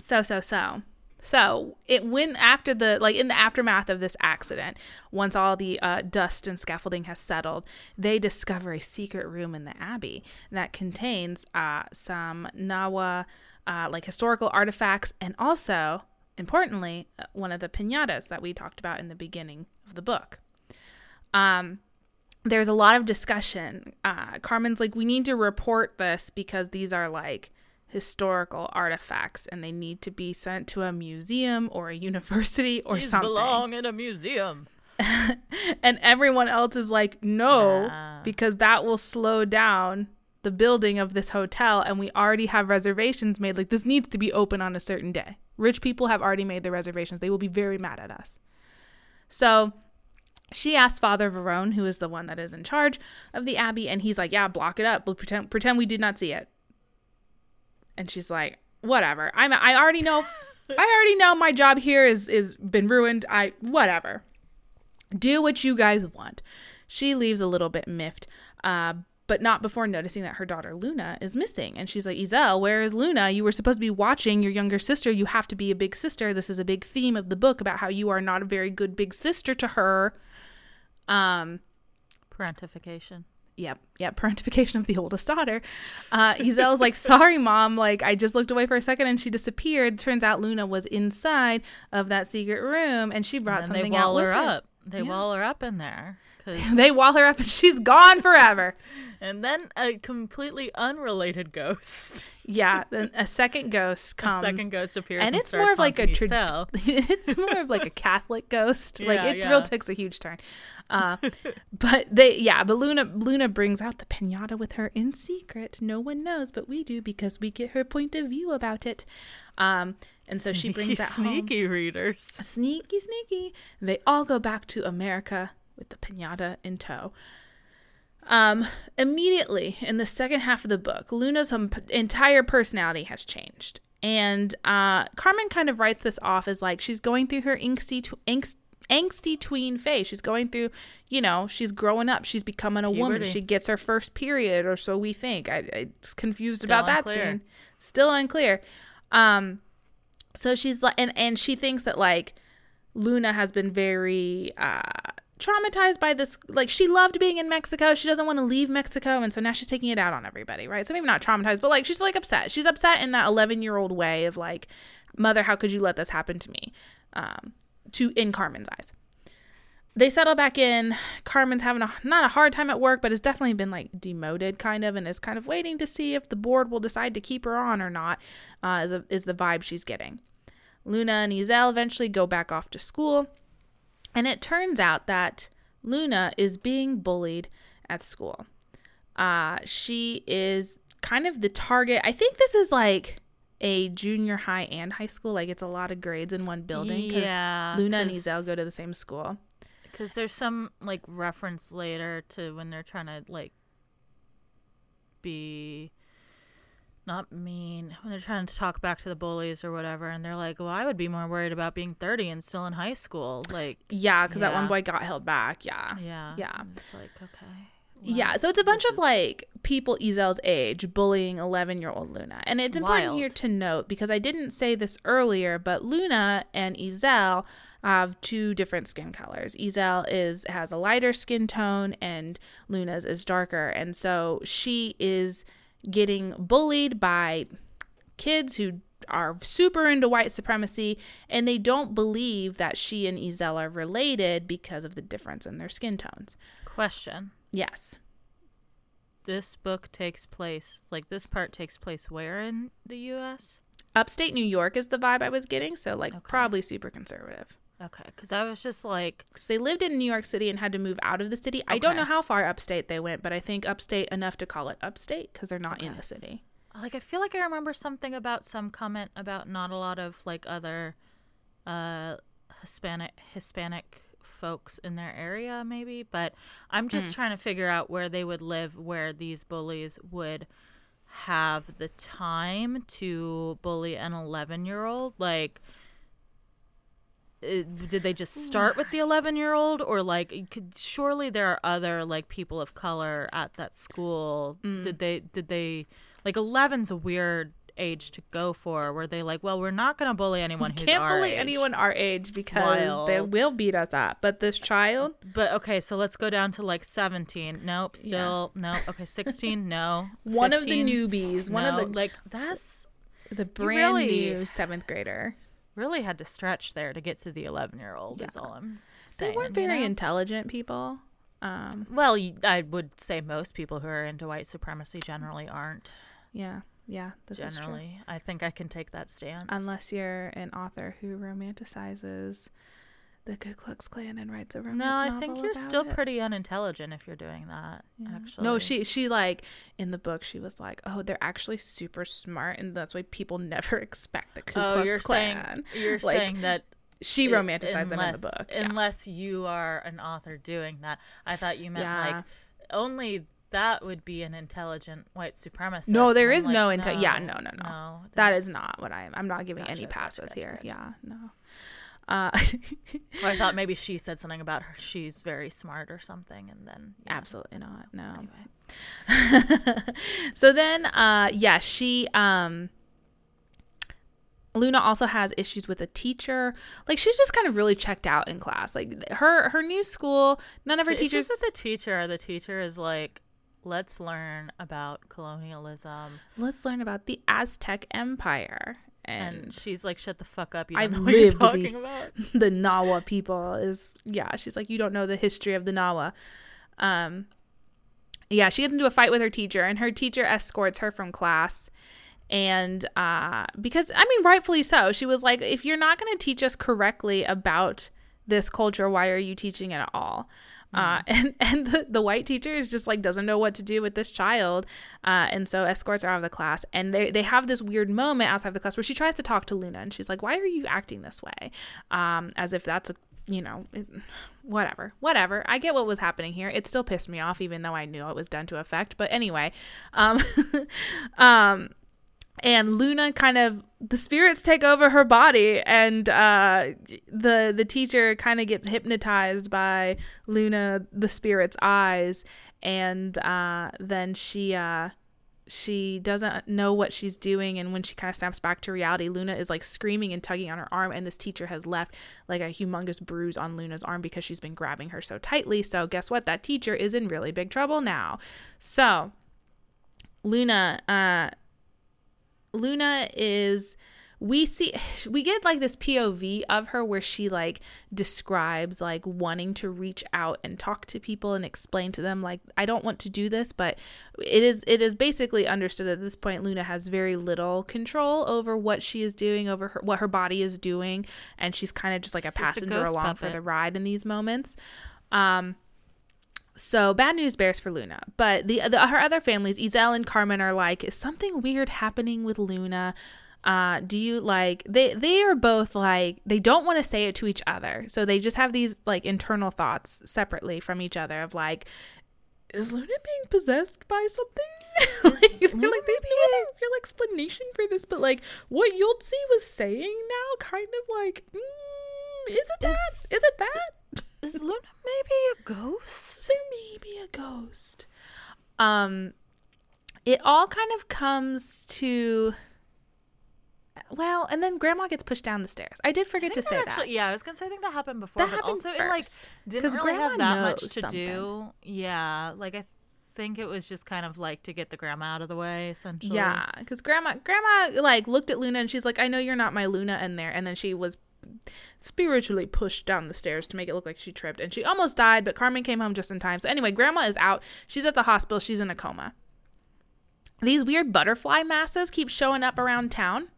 so, so, so. So it went after the like in the aftermath of this accident, once all the uh, dust and scaffolding has settled, they discover a secret room in the abbey that contains uh, some Nahua uh, like historical artifacts and also importantly uh, one of the pinatas that we talked about in the beginning of the book. Um, there's a lot of discussion. Uh, Carmen's like, we need to report this because these are like historical artifacts and they need to be sent to a museum or a university or These something. belong in a museum. and everyone else is like, no, Nah. because that will slow down the building of this hotel and we already have reservations made. Like, this needs to be open on a certain day. Rich people have already made their reservations. They will be very mad at us. So she asked Father Verone, who is the one that is in charge of the abbey, and he's like, "Yeah, block it up. We'll pretend pretend we did not see it." And she's like, "Whatever. I'm. I already know. I already know my job here is is been ruined. I whatever. Do what you guys want." She leaves a little bit miffed, uh, but not before noticing that her daughter Luna is missing. And she's like, Izel, where is Luna? You were supposed to be watching your younger sister. You have to be a big sister. This is a big theme of the book about how you are not a very good big sister to her. Um, Parentification. Yep, yep, parentification of the oldest daughter. Uh, Izel's like, sorry, mom. Like, I just looked away for a second and she disappeared. Turns out Luna was inside of that secret room and she brought And they something wall out her her. up. They Yeah. wall her up in there. 'Cause- They wall her up and she's gone forever. and then a completely unrelated ghost. Yeah, then a second ghost comes. A second ghost appears, and and, it's more of like a tra- it's more of like a Catholic ghost. like it yeah. real takes a huge turn. Uh, but they yeah, but Luna Luna brings out the pinata with her in secret. No one knows, but we do because we get her point of view about it. Um, and so she brings that home. sneaky readers. Sneaky, sneaky. They all go back to America with the pinata in tow. Um, immediately in the second half of the book, Luna's um, p- entire personality has changed. And uh, Carmen kind of writes this off as like she's going through her angsty, tw- angst, angsty tween phase. She's going through, you know, she's growing up. She's becoming a woman. She gets her first period, or so we think. I, it's confused Still about that scene. Still unclear. Um, so she's like, and and she thinks that like Luna has been very uh, traumatized by this. Like she loved being in Mexico. She doesn't want to leave Mexico, and so now she's taking it out on everybody, right? So maybe not traumatized, but like she's like upset. She's upset in that eleven year old way of like, mother, how could you let this happen to me? Um, to in Carmen's eyes. They settle back in. Carmen's having a not a hard time at work, but has definitely been like demoted, kind of, and is kind of waiting to see if the board will decide to keep her on or not. Uh, is a, is the vibe she's getting. Luna and Izel eventually go back off to school, and it turns out that Luna is being bullied at school. Uh, she is kind of the target. I think this is like a junior high and high school. Like it's a lot of grades in one building because Yeah, Luna and Izel go to the same school. Because there's some like reference later to when they're trying to like be not mean when they're trying to talk back to the bullies or whatever, and they're like, "Well, I would be more worried about being 30 and still in high school." Like, Yeah, because that one boy got held back. Yeah. yeah, Yeah. It's like okay, Yeah, so it's a bunch of is- like people Izel's age bullying 11 year old Luna. And it's important Wild. here to note because I didn't say this earlier, but Luna and Izel have two different skin colors. Izel is has a lighter skin tone and Luna's is darker. And so she is getting bullied by kids who are super into white supremacy and they don't believe that she and Izel are related because of the difference in their skin tones. Question. Yes. This book takes place, like this part takes place where in the U.S.? upstate New York is the vibe I was getting, so like Okay. probably super conservative. Okay, because I was just like, Because they lived in New York City and had to move out of the city. I don't know how far upstate they went, but I think upstate enough to call it upstate because they're not in the city. like I feel like I remember something about some comment about not a lot of like other uh Hispanic Hispanic folks in their area maybe, but I'm just trying to figure out where they would live where these bullies would have the time to bully an 11-year-old like uh, did they just start with the 11 year old or like could surely there are other like people of color at that school Mm. did they did they like 11's a weird age to go for were they like well we're not going to bully anyone who's Can't bully age. anyone our age because they will beat us up. But this child, but okay so let's go down to like 17 nope Yeah. still no okay 16 no one of the newbies, one no. of the like that's the brand really- new seventh grader. Really had to stretch there to get to the 11 year old is all i'm saying. They weren't you very know? intelligent people. Um, Well, I would say most people who are into white supremacy generally aren't. yeah, yeah, this generally, I think I can take that stance. Unless you're an author who romanticizes the Ku Klux Klan and writes a romance no, I novel think you're still it. pretty unintelligent if you're doing that. Yeah. Actually, No, she she like in the book she was like, oh, they're actually super smart, and that's why people never expect the Ku Oh, Klux you're Klan. saying you're Like, saying that she romanticized them in the book. yeah. Unless you are an author doing that, I thought you meant Yeah. like only that would be an intelligent white supremacist. No, there is and I'm is like, no inte- yeah, no, no, no. no that is not what I'm. I'm not giving any Gotcha, gotcha, passes gotcha, here. gotcha. Yeah, no. Uh, Or I thought maybe she said something about her. She's very smart or something, and then yeah. absolutely not. No. Anyway. so then uh yeah she um Luna also has issues with a teacher. Like she's just kind of really checked out in class. Like her her new school, none of her the teachers issues with the teacher the teacher is like let's learn about colonialism let's learn about the Aztec Empire and, and, she's like shut the fuck up you I've know what you're lived about the Nahua people is yeah, she's like you don't know the history of the Nahua. Um yeah, she gets into a fight with her teacher and her teacher escorts her from class and uh because I mean rightfully so. She was like if you're not going to teach us correctly about this culture, why are you teaching it at all? Uh, and and the, the white teacher is just like doesn't know what to do with this child, uh, and so escorts her out of the class. And they they have this weird moment outside the class where she tries to talk to Luna, and she's like, "Why are you acting this way?" Um, as if that's a you know, it, whatever, whatever. I get what was happening here. It still pissed me off, even though I knew it was done to effect. But anyway, um, um, and Luna kind of the spirits take over her body, and uh, the the teacher kind of gets hypnotized by Luna, the spirit's eyes, and uh, then she. Uh, she doesn't know what she's doing. And when she kind of snaps back to reality luna is like screaming and tugging on her arm. And this teacher has left like a humongous bruise on luna's arm because she's been grabbing her so tightly. So guess what? That teacher is in really big trouble now. So luna uh luna is we see we get like this POV of her where she like describes like wanting to reach out and talk to people and explain to them like I don't want to do this but it is it is basically understood at this point Luna has very little control over what she is doing over her what her body is doing and she's kind of just like a She's passenger along for the ride in these moments. Um so bad news bears for Luna, but the, the her other families, Izel and Carmen, are like, is something weird happening with Luna? Uh, do you like they they are both like they don't want to say it to each other, so they just have these like internal thoughts separately from each other of like, is Luna being possessed by something? like, Luna like they need a real explanation for this, but like what Yoltzi was saying now, kind of like, mm, is it that? Is- Is it that? Is luna maybe a ghost there may be a ghost. Um, it all kind of comes to. Well, and then grandma gets pushed down the stairs. I did I forget to think say that that. actually, yeah, I was gonna say I think that happened before, That happened also it like first. didn't really have that much to something. do. Yeah, like I think it was just kind of like to get the grandma out of the way, essentially. Yeah, because grandma, grandma, like looked at Luna and she's like, "I know you're not my Luna in there," and then she was spiritually pushed down the stairs to make it look like she tripped, and she almost died. But Carmen came home just in time. So anyway, grandma is out. She's at the hospital. She's in a coma. These weird butterfly masses keep showing up around town,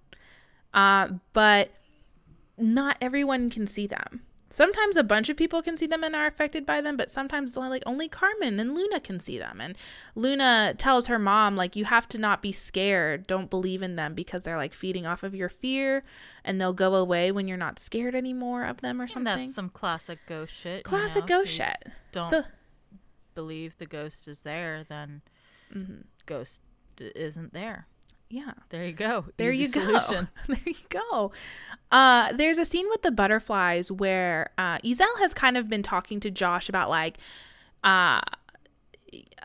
uh, but not everyone can see them. Sometimes a bunch of people can see them and are affected by them, but sometimes like only Carmen and Luna can see them. And Luna tells her mom like you have to not be scared. Don't believe in them because they're like feeding off of your fear and they'll go away when you're not scared anymore of them or And something. that's some classic ghost shit. you Classic know, ghost shit. Don't So believe the ghost is there, then Mm-hmm. ghost isn't there. Yeah. There you go. There Easy you go. there you go. Uh, there's a scene with the butterflies where uh, Izel has kind of been talking to Josh about like, uh,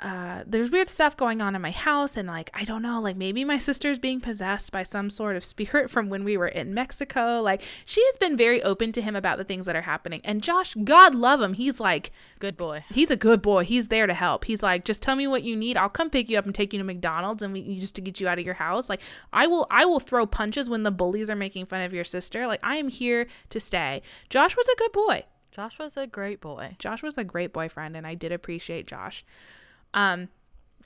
uh, there's weird stuff going on in my house, and like I don't know, like maybe my sister's being possessed by some sort of spirit from when we were in Mexico. Like she has been very open to him about the things that are happening, and Josh, God love him, he's like Good boy. he's a good boy. He's there to help. He's like, just tell me what you need. I'll come pick you up and take you to McDonald's and we just to get you out of your house. Like I will I will throw punches when the bullies are making fun of your sister. Like I am here to stay. Josh was a good boy. Josh was a great boy. Josh was a great boyfriend and I did appreciate Josh. Um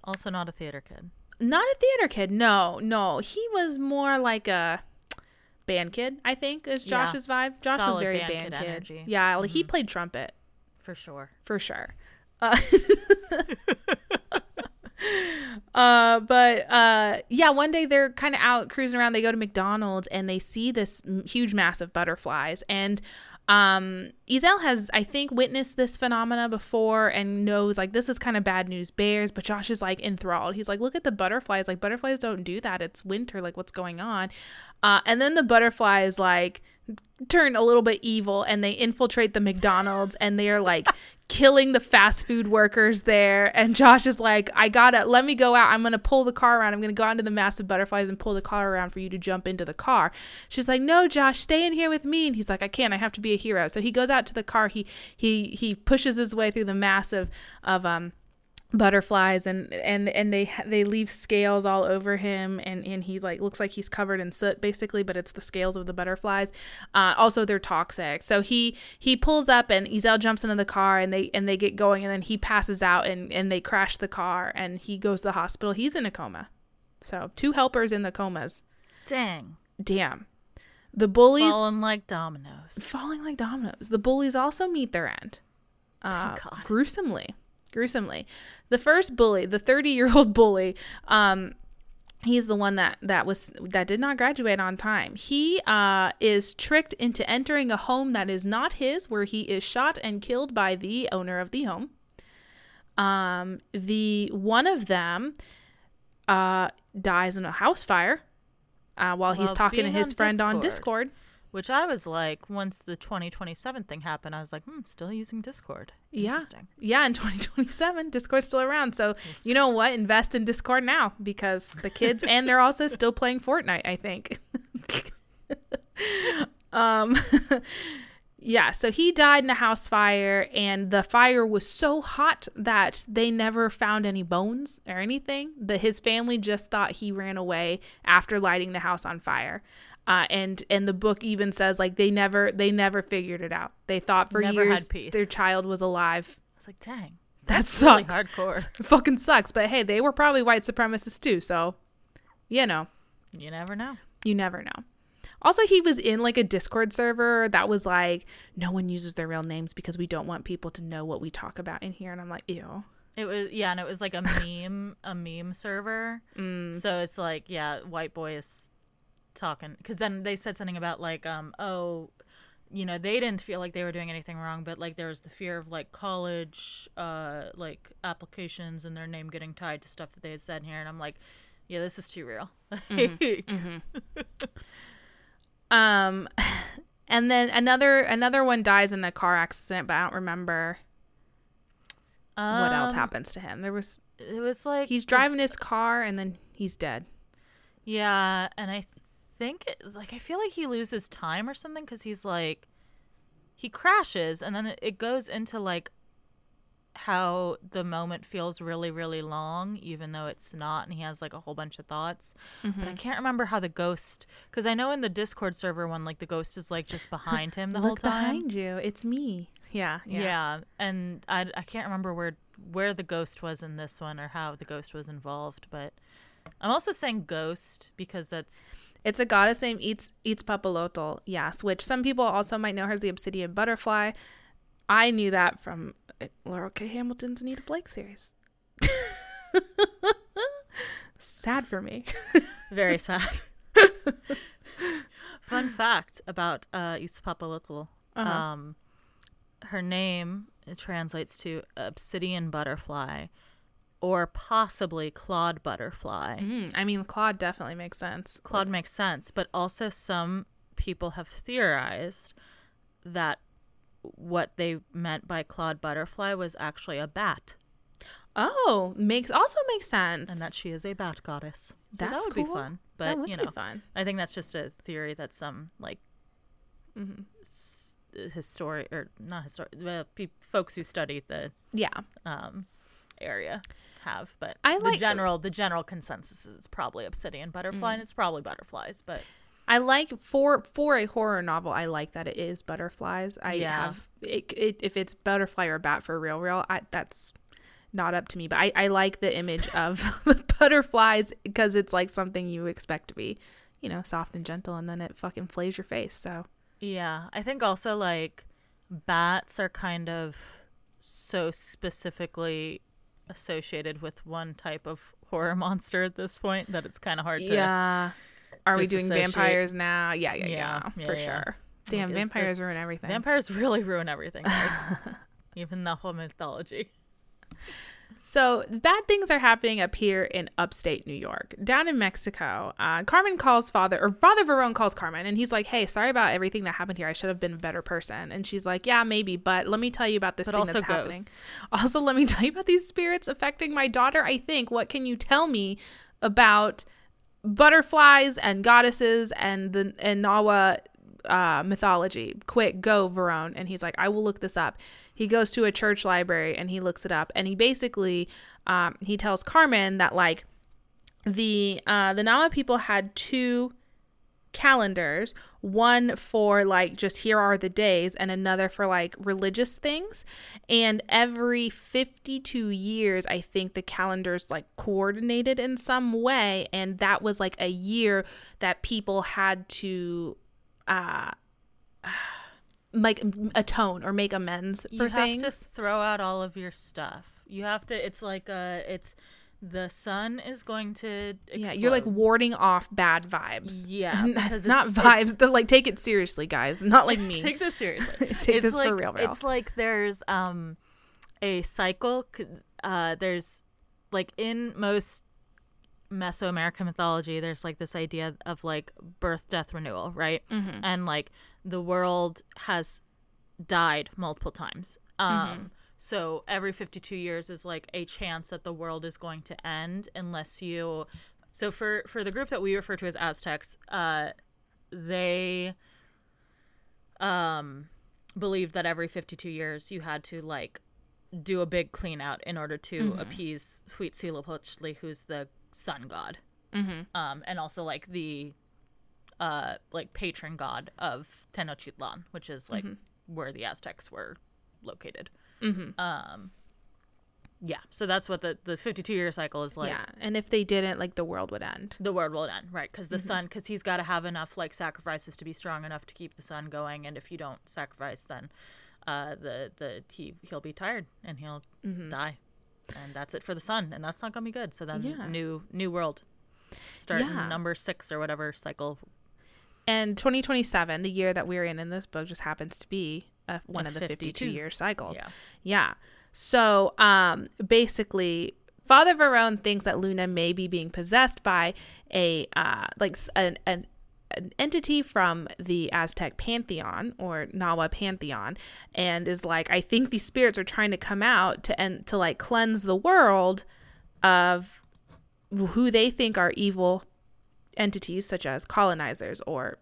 Also not a theater kid. not a theater kid. No, no. He was more like a band kid, I think, is Yeah. Josh's vibe. Josh was very band band, kid kid. energy. Mm-hmm. Yeah, like he played trumpet. For sure. for sure. Uh, uh, but uh, yeah, one day they're kind of out cruising around. They go to McDonald's and they see this m- huge mass of butterflies. And um, Izel has, I think, witnessed this phenomena before and knows like this is kind of bad news bears. But Josh is like enthralled. He's like, look at the butterflies. Like butterflies don't do that. It's winter. Like what's going on? Uh, and then the butterflies like turn a little bit evil and they infiltrate the McDonald's and they're like killing the fast food workers there. And Josh is like, I gotta let me go out. I'm gonna pull the car around. I'm gonna go out into the massive butterflies and pull the car around for you to jump into the car. She's like, No, Josh, stay in here with me. And he's like, I can't. I have to be a hero. So he goes out to the car. He he he pushes his way through the massive of um butterflies and and and they they leave scales all over him and and he like looks like he's covered in soot basically but it's the scales of the butterflies uh also they're toxic so he he pulls up and Izel jumps into the car and they and they get going and then he passes out and and they crash the car and he goes to the hospital he's in a coma so two helpers in the comas Dang. damn the bullies Falling like dominoes. falling like dominoes. The bullies also meet their end. Uh, God. gruesomely. Gruesomely. The first bully, the 30 year old bully, um, he's the one that that was that did not graduate on time he uh is tricked into entering a home that is not his where he is shot and killed by the owner of the home um the one of them uh dies in a house fire uh while he's talking to his friend on Discord. Which I was like, once the 2027 thing happened, I was like, hmm, still using Discord. Yeah. Interesting. Yeah, in 2027, Discord's still around. So, you know what? Invest in Discord now because the kids and they're also still playing Fortnite, I think. um Yeah, so he died in a house fire and the fire was so hot that they never found any bones or anything. That his family just thought he ran away after lighting the house on fire. Uh, and and the book even says like they never they never figured it out. They thought for Never years their child was alive. I was like, dang. That Really sucks. hardcore. Fucking sucks. But hey, they were probably white supremacists too. So, you know, You never know. you never know. Also, he was in like a Discord server that was like, no one uses their real names because we don't want people to know what we talk about in here. And I'm like, ew. It was yeah, and it was like a meme, a meme server. Mm. So it's like yeah, white boy is talking because then they said something about like um oh, you know they didn't feel like they were doing anything wrong, but like there was the fear of like college uh like applications and their name getting tied to stuff that they had said here, and I'm like, yeah, this is too real. Um, and then another another one dies in a car accident, but I don't remember. what else Um, happens to him. There was It was like he's driving his car and then he's dead. Yeah, and I think it like I feel like he loses time or something because he's like he crashes and then it, it goes into like how the moment feels really really long even though it's not and he has like a whole bunch of thoughts but i mm-hmm. can't remember how the ghost because i know in the discord server one like the ghost is like just behind him the whole Look time behind you. It's me. Yeah. yeah. Yeah. and I, I can't remember where where the ghost was in this one or how the ghost was involved but i'm also saying ghost because that's It's a goddess named eats Itzpapalotl. Yes, which some people also might know her as the obsidian butterfly. I knew that from uh, Laurell K. Hamilton's Anita Blake series. Sad for me. Very sad. Fun fact about uh, Itzpapalotl. Uh-huh. Um, her name it translates to obsidian butterfly, or possibly clawed butterfly. Mm, I mean, clawed definitely makes sense. Clawed makes sense, but also some people have theorized that what they meant by clawed butterfly was actually a bat, Oh, makes also makes sense. and that she is a bat goddess. So that That's would be cool. fun. that But would you be know, fun. I think that's just a theory that some like Mhm. s- historic or not historic uh, pe- folks who study the Yeah. um, area have. But I the like- general the general consensus is it's probably obsidian butterfly, Mm. and it's probably butterflies. But I like for for a horror novel. I like that it is butterflies. I Yeah. have it, it, if it's butterfly or bat for real, real. I, that's not up to me. But I, I like the image of the butterflies because it's like something you expect to be, you know, soft and gentle, and then it fucking flays your face. So yeah, I think also like bats are kind of so specifically associated with one type of horror monster at this point that it's kind of hard to yeah, are we doing vampires now? Yeah, yeah, yeah, Yeah, yeah, for yeah. sure. Damn, Like, vampires this- ruin everything. Vampires really ruin everything, even the whole mythology. So bad things are happening up here in upstate New York. Down in Mexico, uh, Carmen calls father, or Father Verone calls Carmen, and he's like, "Hey, sorry about everything that happened here. I should have been a better person." And she's like, "Yeah, maybe, but let me tell you about this But thing that's happening. Also, let me tell you about these spirits affecting my daughter. I think. What can you tell me about butterflies and goddesses and the and Nahua uh, mythology. Quick, go, Verone. And he's like, I will look this up. He goes to a church library and he looks it up. And he basically, um, he tells Carmen that like the uh, the Nahua people had two calendars one for like just here are the days and another for like religious things and every 52 years i think the calendars like coordinated in some way and that was like a year that people had to uh like atone or make amends for you have things to throw out all of your stuff. You have to. It's like uh It's the sun is going to. yeah you're like warding off bad vibes Yeah, because not vibes that like take it seriously guys not like me Take this seriously. Take It's this for real, real. It's like there's um a cycle. Uh, there's like in most Mesoamerican mythology, there's like this idea of like birth, death, renewal, right? Mm-hmm. And like the world has died multiple times. Um, Mm-hmm. so every 52 years is like a chance that the world is going to end unless you. So for for the group that we refer to as Aztecs, uh, they um believed that every 52 years you had to like do a big clean out in order to appease Huitzilopochtli, who's the sun god, mm-hmm. um, and also like the uh like patron god of Tenochtitlan, which is like where the Aztecs were located. Mm-hmm. Um, yeah, so that's what the the 52 year cycle is like. yeah and if they didn't like the world would end the world will end right because the sun because he's got to have enough like sacrifices to be strong enough to keep the sun going and if you don't sacrifice then uh the the he he'll be tired and he'll die and that's it for the sun and that's not gonna be good so then Yeah. new new world start Yeah. number six or whatever cycle and 2027 the year that we're in in this book just happens to be uh, one A of the 52 52. year cycles yeah Yeah. So um basically Father Verone thinks that Luna may be being possessed by a uh like an, an an entity from the Aztec pantheon or Nahua pantheon and is like I think these spirits are trying to come out to and to like cleanse the world of who they think are evil entities such as colonizers or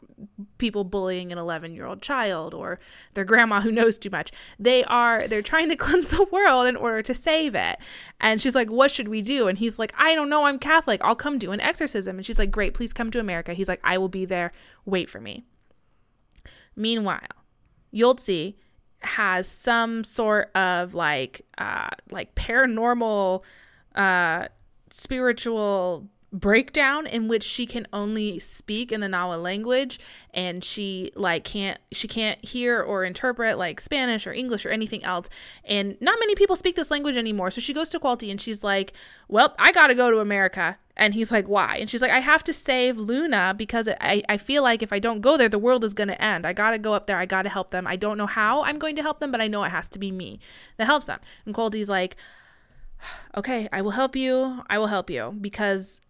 people bullying an 11 year old child or their grandma who knows too much. They are they're trying to cleanse the world in order to save it. And she's like what should we do? And he's like i don't know. I'm catholic. I'll come do an exorcism. And she's like great. Please come to america. He's like i will be there. Wait for me. Meanwhile yoltzi has some sort of like uh like paranormal uh spiritual breakdown in which she can only speak in the Nahua language and she like can't she can't hear or interpret like Spanish or English or anything else. And not many people speak this language anymore. So she goes to Qualty and she's like well I gotta go to America. And he's like why? And she's like I have to save Luna because I, I feel like if I don't go there the world is gonna end. I gotta go up there. I gotta help them. I don't know how I'm going to help them but I know it has to be me that helps them. And Qualty's like okay, I will help you. I will help you. Because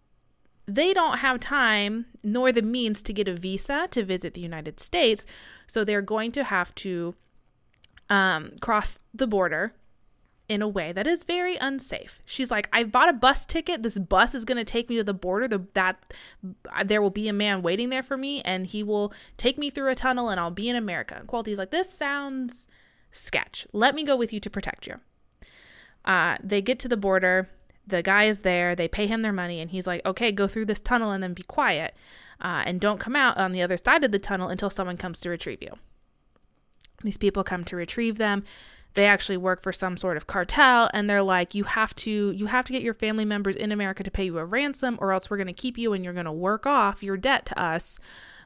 they don't have time nor the means to get a visa to visit the United States. So they're going to have to um, cross the border in a way that is very unsafe. She's like, I bought a bus ticket. This bus is going to take me to the border. The, that there will be a man waiting there for me, and he will take me through a tunnel, and I'll be in America. And Qualty's like, this sounds sketch. Let me go with you to protect you. Uh, they get to the border the guy is there, they pay him their money, and he's like, okay, go through this tunnel and then be quiet. Uh, and don't come out on the other side of the tunnel until someone comes to retrieve you. These people come to retrieve them. They actually work for some sort of cartel, and they're like, you have to, you have to get your family members in America to pay you a ransom, or else we're going to keep you and you're going to work off your debt to us.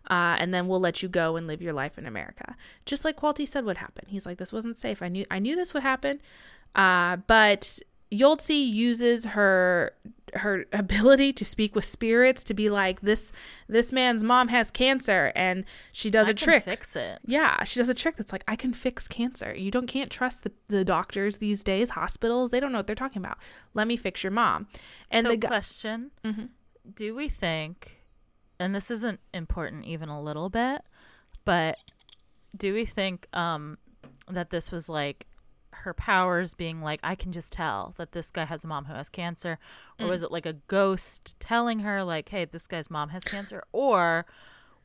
Uh, and then we'll let you go and live your life in America. Just like Qualty said would happen. He's like, this wasn't safe. I knew I knew this would happen. Uh, but Yoltzi uses her her ability to speak with spirits to be like this this man's mom has cancer and she does I a trick. fix it. Yeah she does a trick that's like i can fix cancer. You don't can't trust the, the doctors these days hospitals they don't know what they're talking about. Let me fix your mom. And so the gu- question mm-hmm. do we think and this isn't important even a little bit but do we think um that this was like her powers being like, I can just tell that this guy has a mom who has cancer? Or mm. was it like a ghost telling her, like, hey, this guy's mom has cancer? Or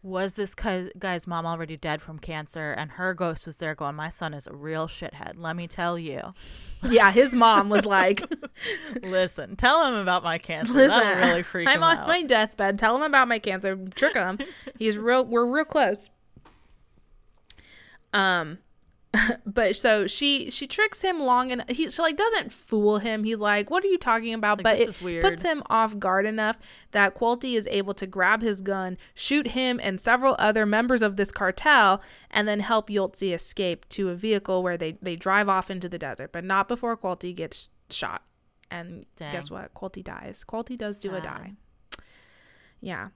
was this guy's mom already dead from cancer and her ghost was there going, my son is a real shithead, let me tell you. Yeah, his mom was like, listen, tell him about my cancer. Listen, That'll really freak I'm on out. my deathbed. Tell him about my cancer. Trick him. He's real, we're real close. Um, but so she she tricks him long and he she like doesn't fool him. He's like, "What are you talking about?" Like, but it puts him off guard enough that Qualty is able to grab his gun, shoot him and several other members of this cartel, and then help Yoltzi escape to a vehicle where they they drive off into the desert, but not before Qualty gets shot. And Dang. guess what? Qualty dies. Qualty does Sad. do a die. Yeah.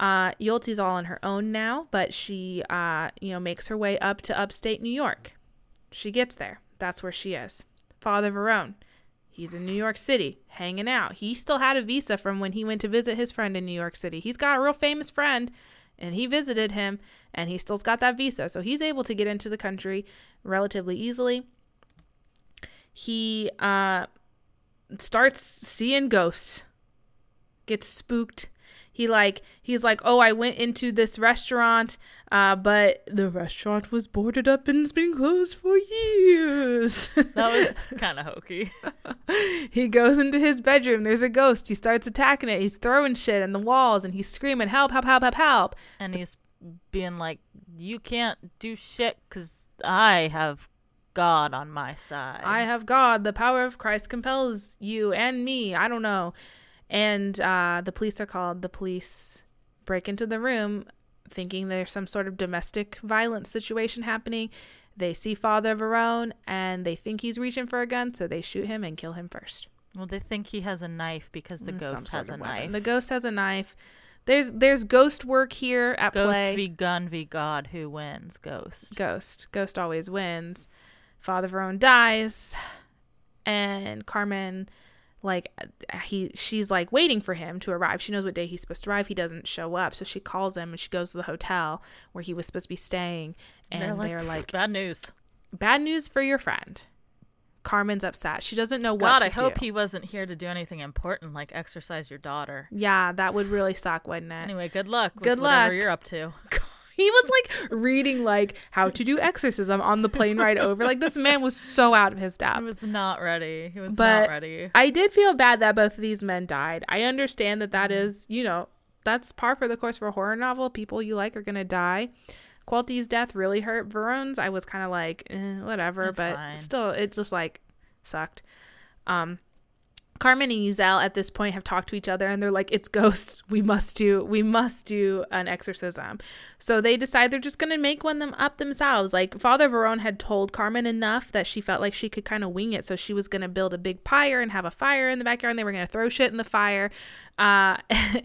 Uh, all on her own now, but she, uh, you know, makes her way up to upstate New York. She gets there. That's where she is. Father Verone, he's in New York City, hanging out. He still had a visa from when he went to visit his friend in New York City. He's got a real famous friend, and he visited him, and he still's got that visa, so he's able to get into the country relatively easily. He uh, starts seeing ghosts, gets spooked he like he's like oh i went into this restaurant uh, but the restaurant was boarded up and it's been closed for years that was kind of hokey he goes into his bedroom there's a ghost he starts attacking it he's throwing shit in the walls and he's screaming help help help help help and he's being like you can't do shit because i have God on my side. I have God. The power of Christ compels you and me. I don't know. And uh, the police are called. The police break into the room thinking there's some sort of domestic violence situation happening. They see Father Verone and they think he's reaching for a gun, so they shoot him and kill him first. Well, they think he has a knife because the ghost has a knife. The ghost has a knife. There's there's ghost work here at ghost play. Ghost v gun v God. Who wins? Ghost. Ghost. Ghost always wins. Father Verone dies, and Carmen like he she's like waiting for him to arrive. She knows what day he's supposed to arrive. He doesn't show up, so she calls him and she goes to the hotel where he was supposed to be staying. And they're like, they're like bad news. Bad news for your friend. Carmen's upset. She doesn't know what God, I hope do. he wasn't here to do anything important like exercise your daughter. Yeah, that would really suck, wouldn't it? Anyway, good luck with Good whatever luck. you're up to. he was like reading like how to do exorcism on the plane ride over. Like this man was so out of his depth. He was not ready. He was But not ready. I did feel bad that both of these men died. I understand that that is, you know, that's par for the course for a horror novel. People you like are gonna die. Qualty's death really hurt Verone's. I was kind of like, eh, whatever, but fine. still, it just like sucked. Um, Carmen and Giselle at this point have talked to each other and they're like, it's ghosts. We must do, we must do an exorcism. So they decide they're just going to make one them up themselves. Like Father Verone had told Carmen enough that she felt like she could kind of wing it. So she was going to build a big pyre and have a fire in the backyard and they were going to throw shit in the fire. Uh,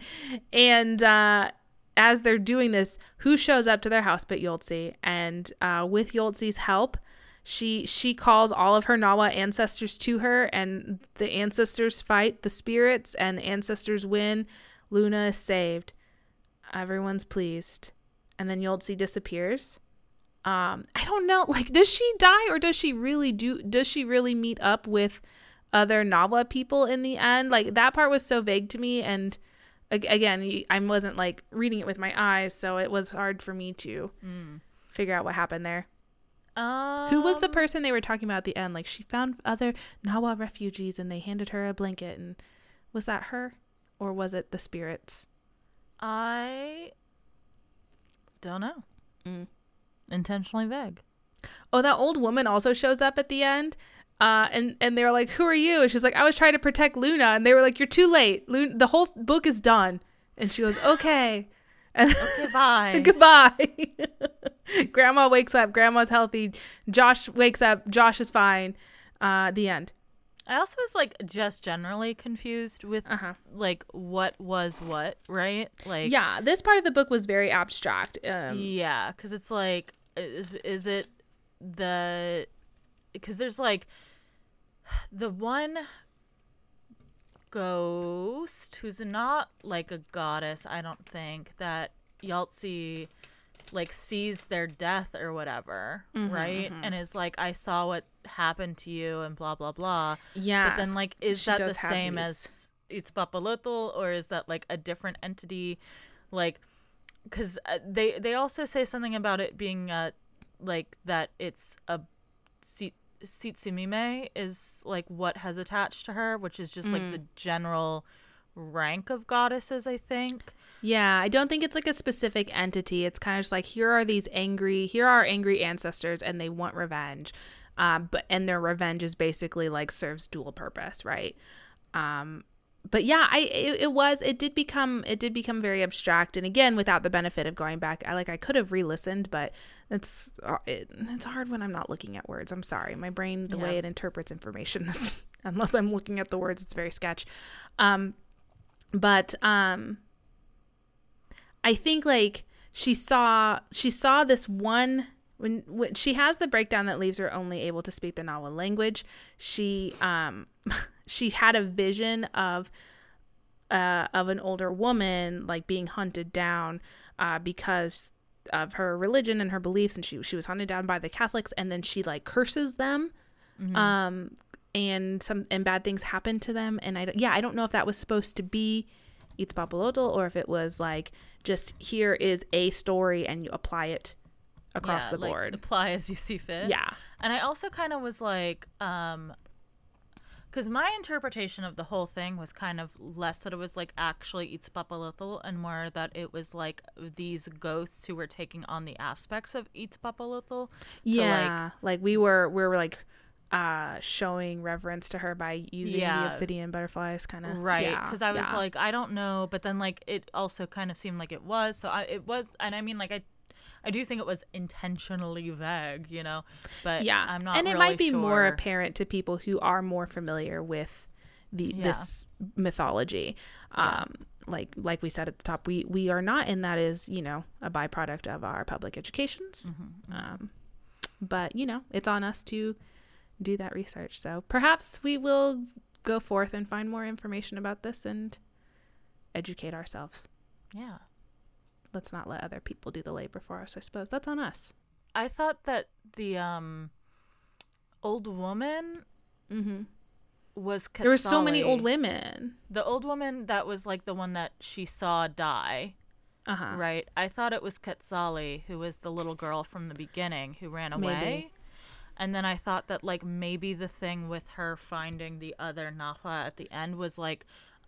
and, uh, as they're doing this, who shows up to their house but Yoltzi? And uh, with Yoltzi's help, she she calls all of her Nahua ancestors to her, and the ancestors fight the spirits, and the ancestors win. Luna is saved. Everyone's pleased, and then Yoltzi disappears. Um, I don't know. Like, does she die, or does she really do? Does she really meet up with other Nahua people in the end? Like that part was so vague to me, and again, i wasn't like reading it with my eyes, so it was hard for me to figure out what happened there. Um, Who was the person they were talking about at the end? Like she found other Nahua refugees and they handed her a blanket and was that her or was it the spirits? I don't know. Mm. Intentionally vague. Oh, that old woman also shows up at the end. Uh, and and they're like, "Who are you?" And she's like, "I was trying to protect Luna." And they were like, "You're too late. Luna, the whole book is done." And she goes, "Okay." And Okay, bye. goodbye. Grandma wakes up. Grandma's healthy. Josh wakes up. Josh is fine. Uh, the end. I also was like just generally confused with Uh huh. like what was what, right? Like Yeah, this part of the book was very abstract. Um, Yeah, because it's like, is is it the? Because there's like the one ghost who's not like a goddess. I don't think that Yoltzi like sees their death or whatever, Mm-hmm, right? And is like, I saw what happened to you and blah blah blah. yeah. But then, like, is she that the same these. as Itzpapalotl, or is that like a different entity? Like, because uh, they they also say something about it being uh like that it's a Sit- Tzitzimime is like what has attached to her, which is just like the Mm. general rank of goddesses. I think. Yeah, I don't think it's like a specific entity. It's kind of just like here are these angry, here are angry ancestors, and they want revenge. Um, but and their revenge is basically like serves dual purpose, right? Um, but yeah, I it, it was it did become it did become very abstract, and again without the benefit of going back, I like I could have re-listened, but it's uh, it, it's hard when I'm not looking at words. I'm sorry, my brain the way it interprets information, is- unless I'm looking at the words, it's very sketch. Um, but um I think like she saw she saw this one when, when she has the breakdown that leaves her only able to speak the Nahua language. She um she had a vision of uh of an older woman like being hunted down uh because of her religion and her beliefs and she she was hunted down by the Catholics and then she like curses them um and some and bad things happen to them and I yeah I don't know if that was supposed to be Itzpapalotl or if it was like just here is a story and you apply it across Yeah, the like, board. apply as you see fit. yeah. And I also kind of was like, um, because my interpretation of the whole thing was kind of less that it was like actually Itzpapalotl and more that it was like these ghosts who were taking on the aspects of Itzpapalotl. Yeah. like, we were we were like uh showing reverence to her by using Yeah. the obsidian butterflies kind of Right. yeah, Because I was yeah. like, I don't know. But then like it also kind of seemed like it was. So I, it was. And I mean, like, I. I do think it was intentionally vague, you know, but yeah I'm not. and it really might be more apparent to people who are more familiar with the Yeah. this mythology um like like we said at the top we we are not and that is you know a byproduct of our public educations Mm-hmm, um but you know it's on us to do that research so perhaps we will go forth and find more information about this and educate ourselves. Yeah. Let's not let other people do the labor for us, I suppose. That's on us. I thought that the um old woman Mm-hmm. was There were so many old women. The old woman that was like the one that she saw die, Uh huh. right? I thought it was Quetzali, who was the little girl from the beginning who ran away. Maybe. And then I thought that like maybe the thing with her finding the other Nahua at the end was like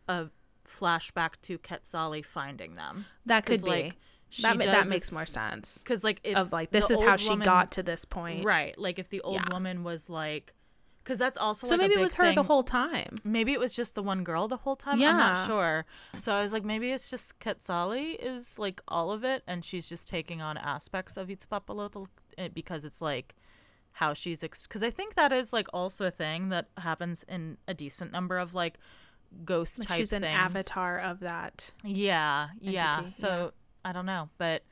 a flashback to Quetzali finding them. That could be. like, that that makes more sense. Because like if Of like this is how she woman- got to this point. right, like if the old Yeah. woman was like, because that's also So like, maybe it was her the whole time. Maybe it was just the one girl the whole time. Yeah. I'm not sure. So I was like, maybe it's just Quetzali is like all of it, and she's just taking on aspects of Itzpapalotl eh, because it's like how she's. Because I think that is like also a thing that happens in a decent number of like ghost Like type she's an things. avatar of that. Yeah, yeah. entity, So I don't know, but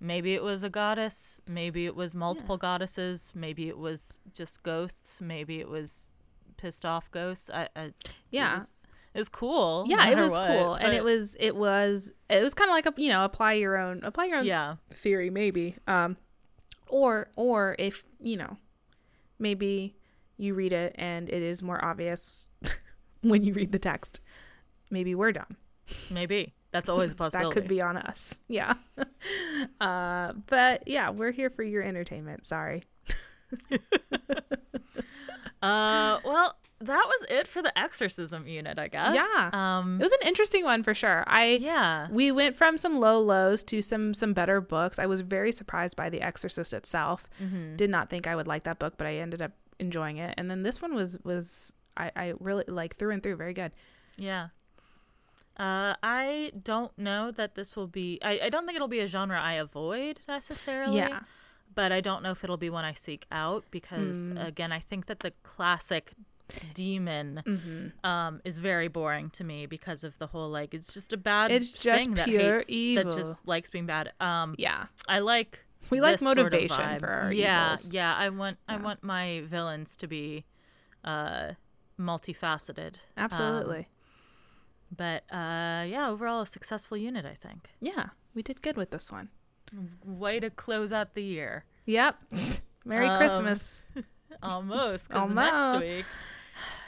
maybe it was a goddess. Maybe it was multiple goddesses. Maybe it was just ghosts. Maybe it was pissed off ghosts. I, I it Yeah. was, it was cool. no Yeah, it was what, cool, and it was it was it was kind of like a you know apply your own apply your own yeah, theory maybe um or or if you know maybe you read it and it is more obvious when you read the text maybe we're dumb maybe that's always a possibility. that could be on us yeah uh but yeah we're here for your entertainment sorry Uh, well, that was it for the exorcism unit, I guess. Yeah. Um. it was an interesting one for sure i yeah. we went from some low lows to some some better books i was very surprised by the exorcist itself Mm-hmm. did not think i would like that book but i ended up enjoying it and then this one was was i i really like through and through very good Yeah. Uh, I don't know that this will be. I, I don't think it'll be a genre I avoid necessarily. Yeah. But I don't know if it'll be one I seek out because Mm. again, I think that the classic demon Mm-hmm. um is very boring to me because of the whole like it's just a bad It's just thing that pure hates evil. that just likes being bad. Um, yeah I like We like this sort of motivation for our yeah evils. yeah I want I want my villains to be uh multifaceted. Um, absolutely but uh yeah, overall a successful unit, I think. yeah we did good with this one Way to close out the year. yep merry Um, christmas Almost, because next week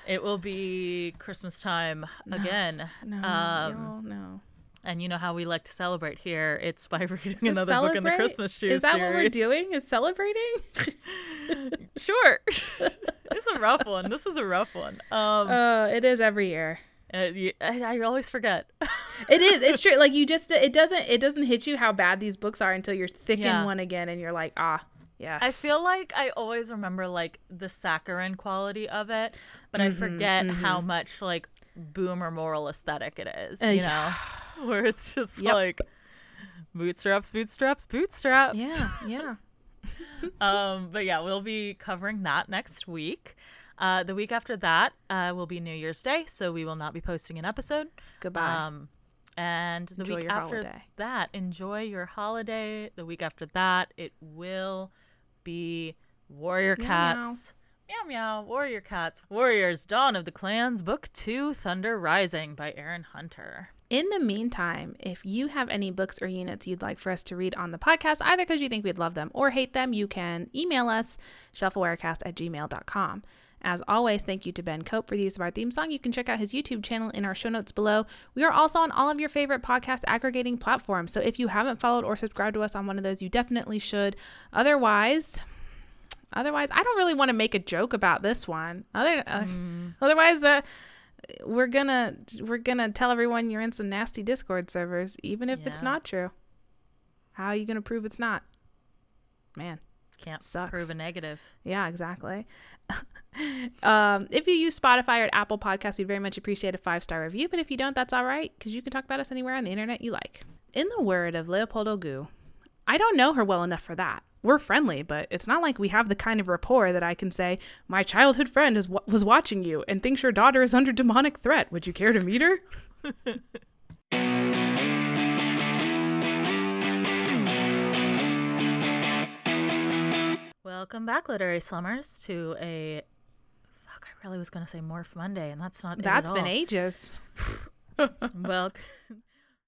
it will be Christmas time again. no um, no And you know how we like to celebrate here. It's by reading it another book in the? Christmas shoe is that what we're doing is celebrating Sure. it's a rough one. This was a rough one. Um, uh it is every year uh, you, I, I always forget. It is. It's true. Like you just it doesn't it doesn't hit you how bad these books are until you're thick Yeah. in one again and you're like, ah, yes. I feel like I always remember like the saccharine quality of it, but I forget how much like boomer moral aesthetic it is. Uh, you yeah. where it's just Yep. like bootstraps, bootstraps, bootstraps. Yeah, yeah. um, but yeah, we'll be covering that next week. Uh, the week after that uh, will be New Year's Day, so we will not be posting an episode. Goodbye. Um, and the Enjoy week after holiday. that, enjoy your holiday. The week after that, it will be Warrior Meow, Cats. Meow meow, Warrior Cats. Warriors, Dawn of the Clans, Book 2, Thunder Rising by Erin Hunter. In the meantime, if you have any books or units you'd like for us to read on the podcast, either because you think we'd love them or hate them, you can email us, shelfawarecast at gmail.com. As always, thank you to Ben Cope for the use of our theme song. You can check out his YouTube channel in our show notes below. We are also on all of your favorite podcast aggregating platforms. So if you haven't followed or subscribed to us on one of those, you definitely should. Otherwise, otherwise, I don't really want to make a joke about this one. Other, uh, otherwise, uh, we're gonna we're gonna tell everyone you're in some nasty Discord servers, even if it's not true. How are you gonna prove it's not? Man, Can't Sucks. prove a negative. yeah, exactly. um, if you use Spotify or Apple Podcasts, we'd very much appreciate a five star review. But if you don't, that's all right because you can talk about us anywhere on the internet you like. In the word of Leopoldo Gout, I don't know her well enough for that. We're friendly, but it's not like we have the kind of rapport that I can say, My childhood friend is, was watching you and thinks your daughter is under demonic threat. Would you care to meet her? Welcome back, literary slummers, to a Fuck, I really was gonna say Morph Monday, and that's not. it at That's been ages. well.